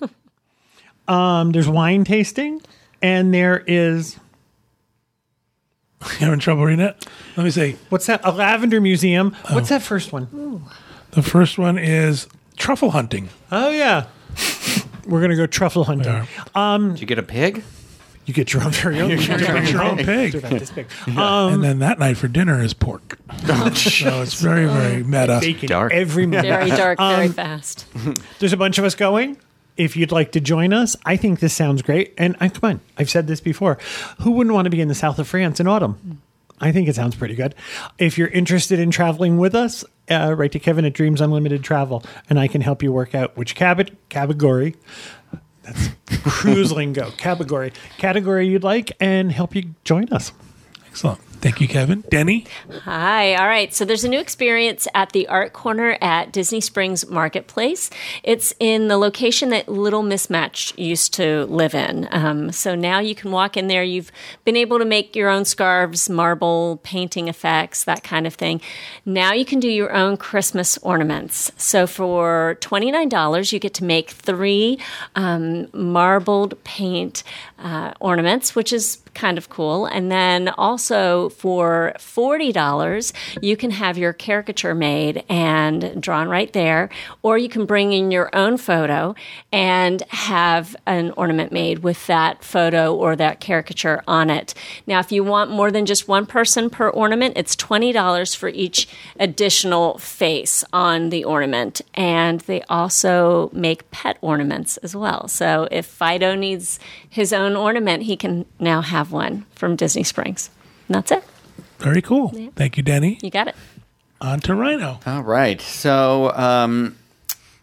um, there's wine tasting, and there is You're having trouble reading it? Let me see. what's that? A lavender museum. What's that first one? The first one is truffle hunting. Oh yeah, we're gonna go truffle hunting. Yeah. Um, Did you get a pig? You get your own very own. Your own pig. They're not. Um, and then that night for dinner is pork. Oh, so it's very, very meta. bacon Dark. every morning. Very dark, um, very fast. There's a bunch of us going. If you'd like to join us, I think this sounds great. And I come on, I've said this before. Who wouldn't want to be in the south of France in autumn? I think it sounds pretty good. If you're interested in traveling with us, uh, write to Kevin at Dreams Unlimited Travel, and I can help you work out which cab- category. That's cruise lingo. Category category you'd like, and help you join us. Excellent. Thank you, Kevin. Denny? Hi. All right. So there's a new experience at the Art Corner at Disney Springs Marketplace. It's in the location that Little Mismatch used to live in. Um, so now you can walk in there. You've been able to make your own scarves, marble, painting effects, that kind of thing. Now you can do your own Christmas ornaments. So for $29, you get to make three um, marbled paint uh, ornaments, which is kind of cool. And then also for $40, you can have your caricature made and drawn right there, or you can bring in your own photo and have an ornament made with that photo or that caricature on it. Now, if you want more than just one person per ornament, it's $20 for each additional face on the ornament. And they also make pet ornaments as well. So if Fido needs his own ornament, he can now have one from Disney Springs. And that's it. Very cool. Thank you, Denny. You got it. On to Rhino. All right. So um,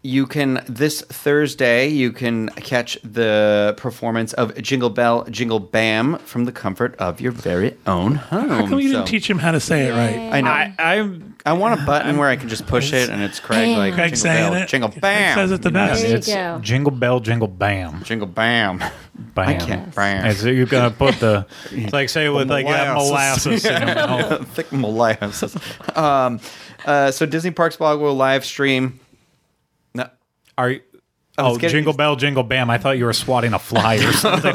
you can this Thursday you can catch the performance of Jingle Bell Jingle Bam from the comfort of your very own home. How come you So- didn't teach him how to say it right? I know. I, I'm I want a button where I can just push it and it's Craig like Craig jingle saying bell, it. jingle It bam. says it the best. There you it's go. jingle bell, jingle bam, Jingle bam. bam. I can't. Bam. And so you're gonna put the it's like say with like yeah, Molasses. molasses in your mouth. Thick molasses. um, uh, so Disney Parks blog will live stream. Are you? Oh, getting- jingle bell, jingle bam! I thought you were swatting a fly or something.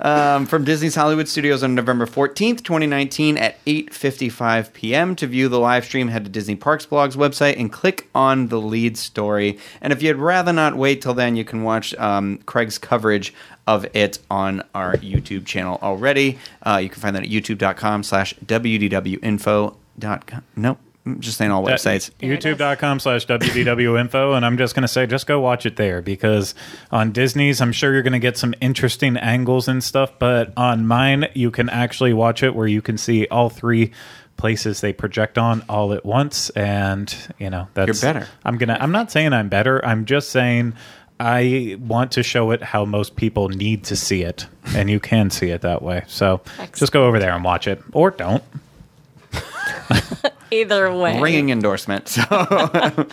um, from Disney's Hollywood Studios on November 14th, 2019 at 8:55 p.m. To view the live stream, head to Disney Parks blog's website and click on the lead story. And if you'd rather not wait till then, you can watch um, Craig's coverage of it on our YouTube channel already. Uh, you can find that at youtube.com slash wdwinfo.com. Nope, just saying all websites. YouTube.com slash WDW info. And I'm just going to say, just go watch it there because on Disney's, I'm sure you're going to get some interesting angles and stuff. But on mine, you can actually watch it where you can see all three places they project on all at once. And, you know, that's You're better. I'm going to, I'm not saying I'm better. I'm just saying I want to show it how most people need to see it. And you can see it that way. So just go over there and watch it or don't. Either way. Ringing endorsement. So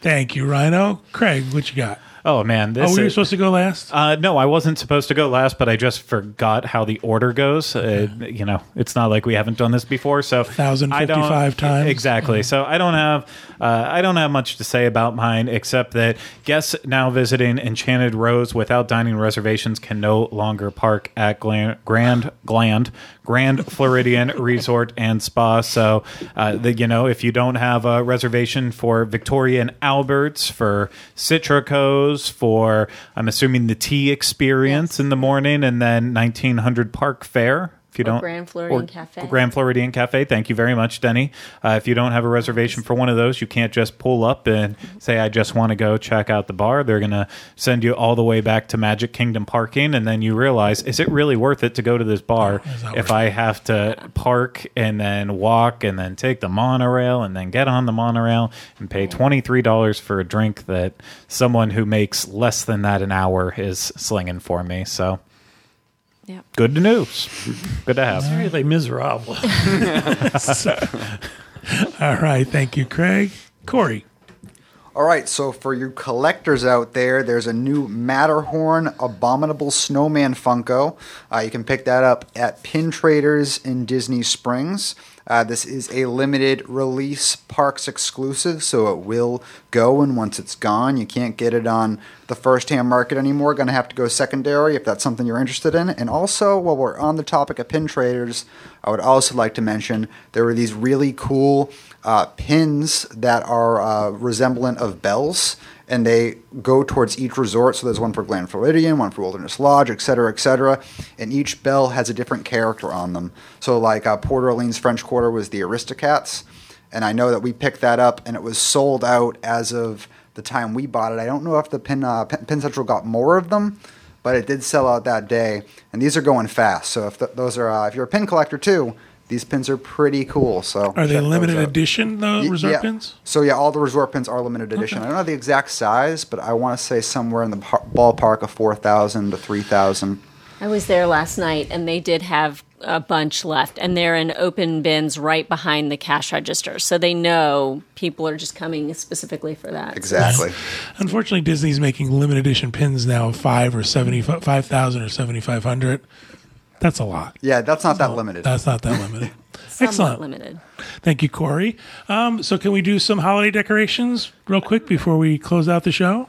Thank you, Rhino. Craig, what you got? Oh man, this Oh, were you is- supposed to go last? Uh, no, I wasn't supposed to go last, but I just forgot how the order goes. Uh, you know, it's not like we haven't done this before, so I 1,055 times. exactly. So I don't have uh, I don't have much to say about mine except that guests now visiting Enchanted Rose without dining reservations can no longer park at Glan- Grand Gland Grand Floridian Resort and Spa. So, uh, the, you know, if you don't have a reservation for Victoria and Alberts, for Citrico's, for I'm assuming the tea experience in the morning, and then 1900 Park Fair. If you Or don't, Grand Floridian or Cafe. Grand Floridian Cafe. Thank you very much, Denny. Uh, if you don't have a reservation for one of those, you can't just pull up and say, "I just want to go check out the bar." They're going to send you all the way back to Magic Kingdom parking, and then you realize, is it really worth it to go to this bar if worth I have to park and then walk and then take the monorail and then get on the monorail and pay twenty three dollars for a drink that someone who makes less than that an hour is slinging for me? So. Yep. Good news. Good to have. Really miserable. All right. Thank you, Craig. Corey. All right, so for you collectors out there, there's a new Matterhorn Abominable Snowman Funko. Uh, you can pick that up at Pin Traders in Disney Springs. Uh, this is a limited release parks exclusive, so it will go, and once it's gone, you can't get it on the first hand market anymore. Going to have to go secondary if that's something you're interested in. And also, while we're on the topic of pin traders, I would also like to mention there were these really cool uh, pins that are uh, resemblant of bells, and they go towards each resort. So there's one for Grand Floridian, one for Wilderness Lodge, et cetera, et cetera. And each bell has a different character on them. So like uh, Port Orleans French Quarter was the Aristocats, and I know that we picked that up, and it was sold out as of the time we bought it. I don't know if the Pin uh, Pin Pin Central got more of them, but it did sell out that day, and these are going fast. So if th- those are uh, if you're a pin collector too, these pins are pretty cool. So Are they limited edition, the Y- resort yeah. pins? So yeah, all the resort pins are limited edition. I don't know the exact size, but I want to say somewhere in the par- ballpark of four thousand to three thousand. I was there last night and they did have a bunch left and they're in open bins right behind the cash register. So they know people are just coming specifically for that. Exactly. Unfortunately, Disney's making limited edition pins now of five or seventy five thousand or seventy five hundred. That's a lot. Yeah, that's not that limited. That's not that limited. Excellent. limited. Thank you, Corey. Um, so, can we do some holiday decorations real quick before we close out the show?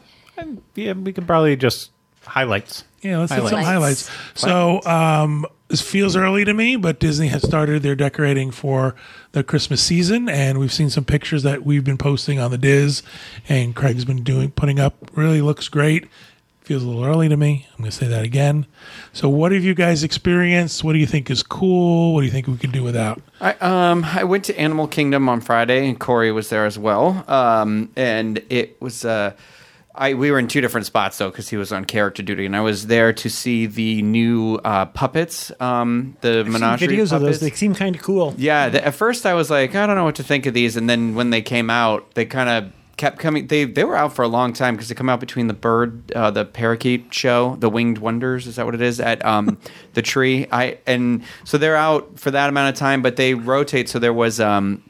Yeah, we could probably just highlights. Yeah, let's hit some Highlights. highlights. So, um, this feels early to me, but Disney has started their decorating for the Christmas season, and we've seen some pictures that we've been posting on the DIS, and Craig's been doing putting up. Really looks great. Feels a little early to me. I'm going to say that again. So, what have you guys experienced? What do you think is cool? What do you think we could do without? I um I went to Animal Kingdom on Friday and Corey was there as well. Um and it was uh I we were in two different spots though because he was on character duty and I was there to see the new uh, puppets. Um the Seen menagerie videos of those. They seem kind of cool. Yeah, the, at first I was like, I don't know what to think of these, and then when they came out, they kind of kept coming. They they were out for a long time because they come out between the bird, uh, the parakeet show, the Winged Wonders, is that what it is at um, the tree? I and so they're out for that amount of time, but they rotate. So there was. Um,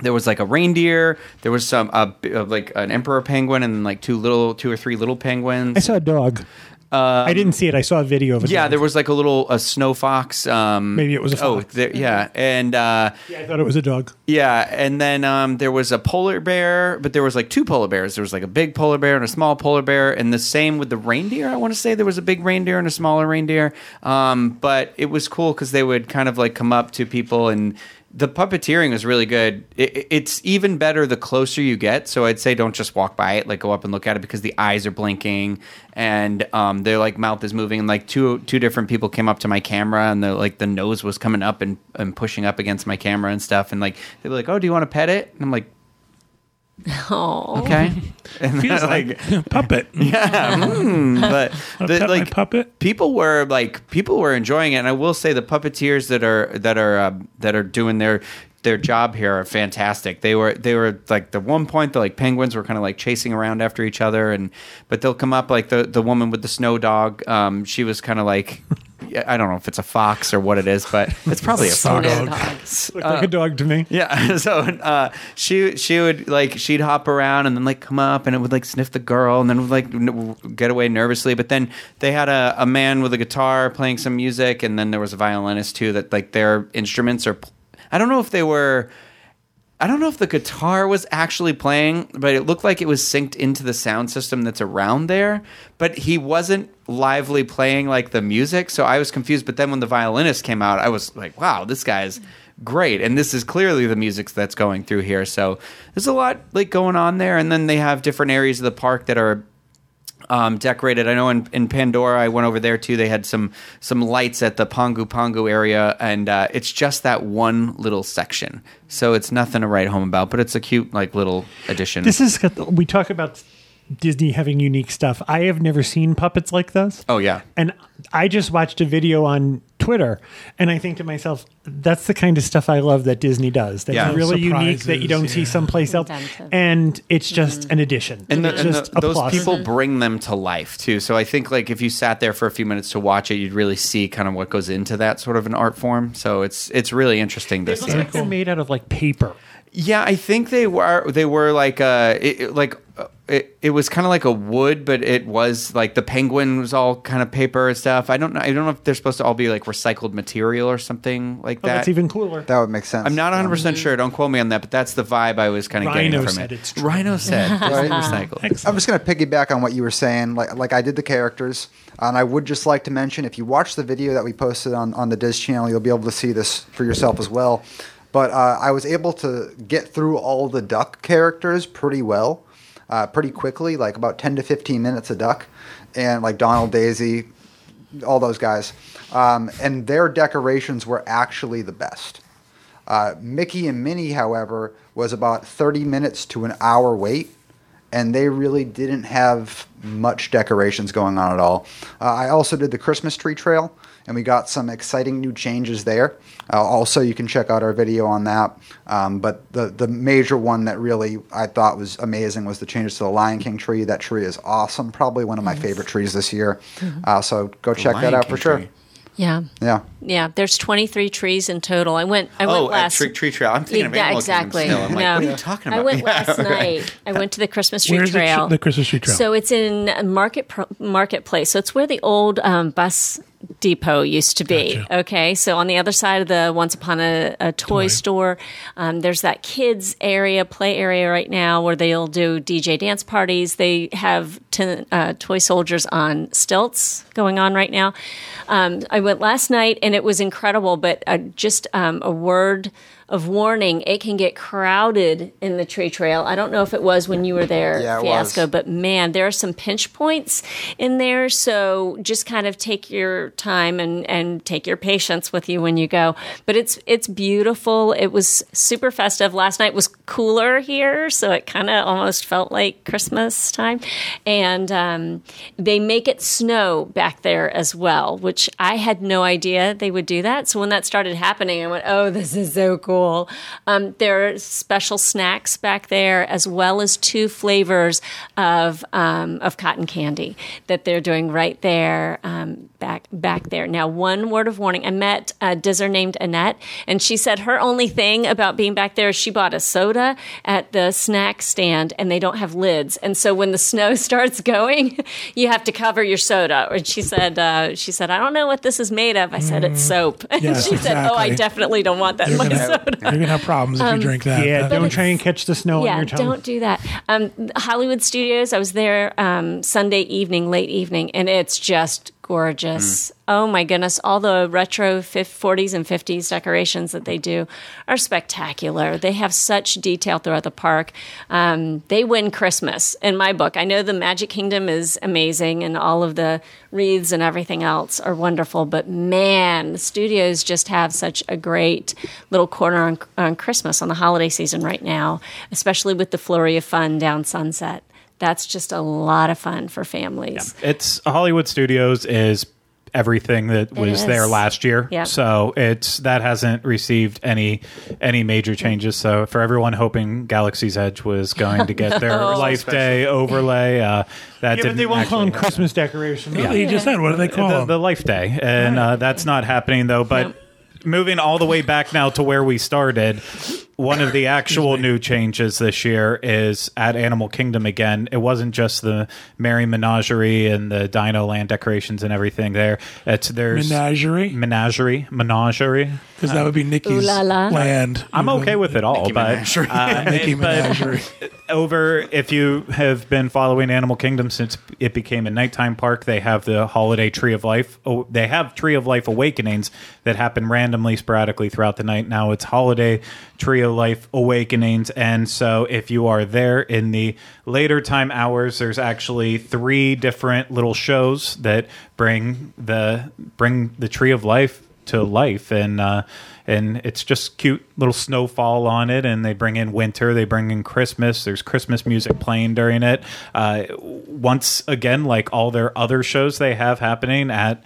there was like a reindeer. There was some uh, uh, like an emperor penguin and like two little, two or three little penguins. I saw a dog. I didn't see it. I saw a video of it. Um, yeah, there was like a little a snow fox. Um, Maybe it was a Oh, fox. there, yeah, and uh, Yeah, I thought it was a dog. yeah, and then um, there was a polar bear, but there was like two polar bears. There was like a big polar bear and a small polar bear, and the same with the reindeer. I want to say there was a big reindeer and a smaller reindeer. Um, but it was cool because they would kind of like come up to people, and the puppeteering was really good. It, it's even better the closer you get. So I'd say don't just walk by it, like go up and look at it because the eyes are blinking and um, their like mouth is moving. And like two two different people came up to my camera, and the like the nose was coming up and, and pushing up against my camera and stuff. And like they were like, "Oh, do you want to pet it?" And I'm like, Oh, "Okay." And Feels like, like puppet. yeah, mm, but the, like puppet. people were like people were enjoying it and i will say the puppeteers that are that are uh, that are doing their their job here are fantastic they were they were like the one point the like penguins were kind of like chasing around after each other and but they'll come up like the the woman with the snow dog um she was kind of like I don't know if it's a fox or what it is, but it's probably a fox. dog. Looked like a dog to me. Yeah, so uh, she she would like she'd hop around and then like come up and it would like sniff the girl and then would like n- get away nervously. But then they had a, a man with a guitar playing some music and then there was a violinist too. That like their instruments are. I don't know if they were. I don't know if the guitar was actually playing, but it looked like it was synced into the sound system that's around there. But he wasn't lively playing like the music, so I was confused. But then when the violinist came out, I was like, "Wow, this guy's great!" And this is clearly the music that's going through here. So there's a lot like going on there. And then they have different areas of the park that are um, decorated. I know in, in Pandora, I went over there too. They had some some lights at the Pongu Pongu area, and uh, it's just that one little section. So it's nothing to write home about, but it's a cute like little addition. This is we talk about Disney having unique stuff. I have never seen puppets like this. oh yeah, And I just watched a video on Twitter, and I think to myself, that's the kind of stuff I love that Disney does. That's Yeah. really unique that you don't see someplace else, Inventive. and it's just an addition. and, the, It's and just the- a those plus. people bring them to life too. So I think like if you sat there for a few minutes to watch it, you'd really see kind of what goes into that sort of an art form. So it's it's really interesting to It see. looks like they're made out of like paper. Yeah, I think they were they were like uh it, it- like uh, it, it was kind of like a wood, but it was like the penguin was all kind of paper and stuff. I don't know. I don't know if they're supposed to all be like recycled material or something like Oh, that. that's even cooler. That would make sense. I'm not 100 percent sure. Don't quote me on that, but that's the vibe I was kind of getting from said it. it's true. Rhino said it's Right. recycled. I'm just going to piggyback on what you were saying. Like, like I did the characters, and I would just like to mention if you watch the video that we posted on, on the DIS channel, you'll be able to see this for yourself as well. But uh, I was able to get through all the duck characters pretty well, uh, pretty quickly, like about 10 to 15 minutes a duck, and like Donald, Daisy, all those guys. Um, and their decorations were actually the best. Uh, Mickey and Minnie, however, was about 30 minutes to an hour wait, and they really didn't have much decorations going on at all. Uh, I also did the Christmas tree trail, and we got some exciting new changes there. Uh, also, you can check out our video on that. Um, but the, the major one that really I thought was amazing was the changes to the Lion King tree. That tree is awesome, probably one of my favorite trees this year. Uh, so go check that out King for sure. tree. Yeah. Yeah. Yeah, there's 23 trees in total. I went. I went Oh, last. at tree, tree trail. I'm thinking Yeah, Animal exactly. Still. I'm like, No. what are you talking about? I went Yeah, last right. night. I went to the Christmas tree Where's the, trail. tr- the Christmas tree trail? So it's in Market Pro- Marketplace. So it's where the old um, bus depot used to be. Gotcha. Okay, so on the other side of the Once Upon a, a Toy, Toy. Store, um, there's that kids area, play area right now where they'll do DJ dance parties. They have ten, uh, toy soldiers on stilts going on right now. Um, I went last night and it was incredible, but uh, just um, a word of warning: it can get crowded in the tree trail. I don't know if it was when you were there, Yeah, Fiasco, was. but man, there are some pinch points in there. So just kind of take your time and, and take your patience with you when you go. But it's it's beautiful. It was super festive. Last night was cooler here, so it kind of almost felt like Christmas time. And um, they make it snow back there as well, which I had no idea they would do that. So when that started happening, I went, "Oh, this is so cool." Um, there are special snacks back there, as well as two flavors of um, of cotton candy that they're doing right there um, back back there. Now, one word of warning: I met a dizzer named Annette, and she said her only thing about being back there is she bought a soda at the snack stand, and they don't have lids, and so when the snow starts going, you have to cover your soda. And she said, uh, she said, I don't know what this is made of. I said it's soap, and Yes, she said, Oh, I definitely don't want that in my gonna, soda. you're gonna have problems if you drink that. Yeah, That- don't try and catch the snow on Yeah, your tongue. Yeah, don't do that. Um, Hollywood Studios. I was there um, Sunday evening, late evening, and it's just gorgeous. Oh my goodness! All the retro 40s and 50s decorations that they do are spectacular. They have such detail throughout the park. Um, they win Christmas in my book. I know the Magic Kingdom is amazing, and all of the wreaths and everything else are wonderful. But man, the studios just have such a great little corner on, on Christmas on the holiday season right now, especially with the flurry of fun down Sunset. That's just a lot of fun for families. It's Hollywood Studios is everything that was there last year. Yep. So it's that hasn't received any any major changes. So for everyone hoping Galaxy's Edge was going to get their Life Day overlay, uh, that Yeah, didn't but they won't call them actually Christmas decorations. Yeah. You just said, what do they call the, them? the Life Day, and uh, that's not happening though. But moving all the way back now to where we started, one of the actual new changes this year is at Animal Kingdom again. It wasn't just the Merry Menagerie and the Dino Land decorations and everything there. It's there's Menagerie? menagerie, menagerie. Because that would be Nikki's Ooh la la. land. I'm okay with it all, but uh, Mickey but Menagerie. over if you have been following Animal Kingdom since it became a nighttime park, they have the Holiday Tree of Life. Oh, they have Tree of Life awakenings that happen randomly, sporadically throughout the night. Now it's Holiday Tree of Life awakenings, and so if you are there in the later time hours, there's actually three different little shows that bring the bring the Tree of Life to life. And uh and it's just cute little snowfall on it. And they bring in winter they bring in christmas. There's christmas music playing during it. Uh once again like all their other shows they have happening at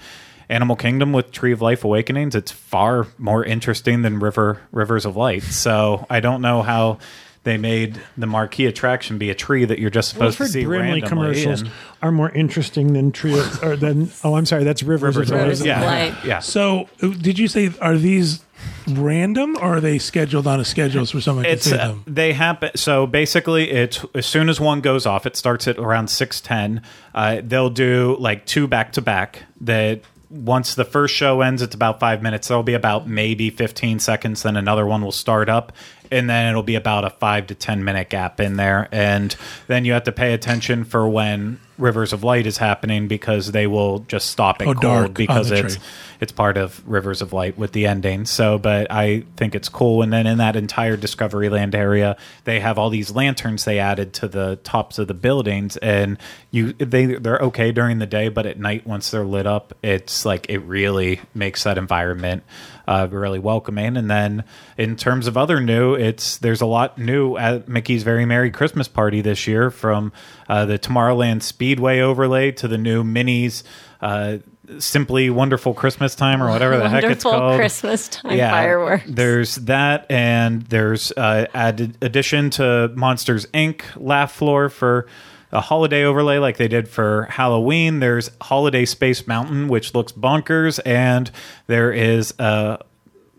animal kingdom with tree of life awakenings it's far more interesting than river rivers of light so i don't know how they made the marquee attraction be a tree that you're just supposed for to see Brimley randomly commercials and- are more interesting than Trio or than oh I'm sorry that's Rivers, Rivers of of Light. Rivers of yeah, Light. yeah. So, uh, did you say are these random or are they scheduled on a schedule for someone to it's see uh, them? they happen so basically it's as soon as one goes off it starts at around 610 uh, they'll do like two back to back that once the first show ends it's about five minutes. There'll be about maybe 15 seconds then another one will start up and then it'll be about a five to ten minute gap in there. And then you have to pay attention for when rivers of light is happening because they will just stop it Oh, cold dark because it's tree. it's part of Rivers of Light with the ending. So, but I think it's cool. And then in that entire Discovery Island area, they have all these lanterns they added to the tops of the buildings, and you they they're okay during the day, but at night once they're lit up, it's like it really makes that environment uh, really welcoming. And then in terms of other new, it's there's a lot new at Mickey's Very Merry Christmas Party this year, from uh, the Tomorrowland Speedway overlay to the new Minnie's. Uh, Simply Wonderful Christmas Time or whatever the heck it's Wonderful called. Christmas time yeah, fireworks. There's that, and there's uh, added addition to Monsters Inc. laugh floor for a holiday overlay like they did for Halloween. There's Holiday Space Mountain, which looks bonkers, and there is a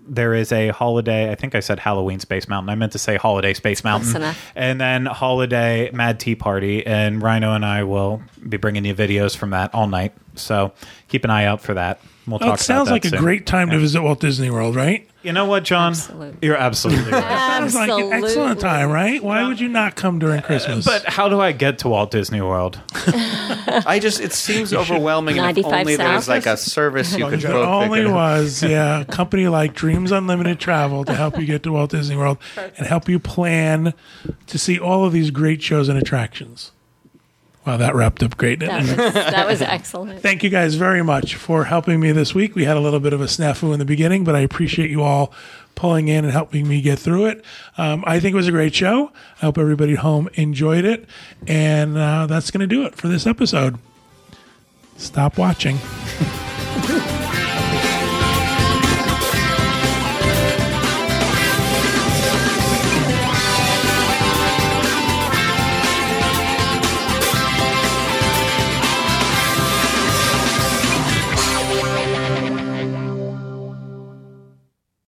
there is a holiday. I think I said Halloween Space Mountain. I meant to say Holiday Space Mountain, enough. and then Holiday Mad Tea Party. And Rhino and I will be bringing you videos from that all night. So keep an eye out for that. We'll Well, talk. it sounds like that a great time to visit Walt Disney World, right? You know what, John? Absolutely. You're absolutely right. Sounds like an excellent Absolutely. time, right? Why would you not come during uh, Christmas? But how do I get to Walt Disney World? I just it seems overwhelming. And if 95 only there was South? like a service you could If it both only pick it up. was, yeah, a company like Dreams Unlimited Travel to help you get to Walt Disney World and help you plan to see all of these great shows and attractions. Wow, that wrapped up great. That was, that was excellent. Thank you guys very much for helping me this week. We had a little bit of a snafu in the beginning, but I appreciate you all pulling in and helping me get through it. Um, I think it was a great show. I hope everybody at home enjoyed it. And uh, that's going to do it for this episode. Stop watching.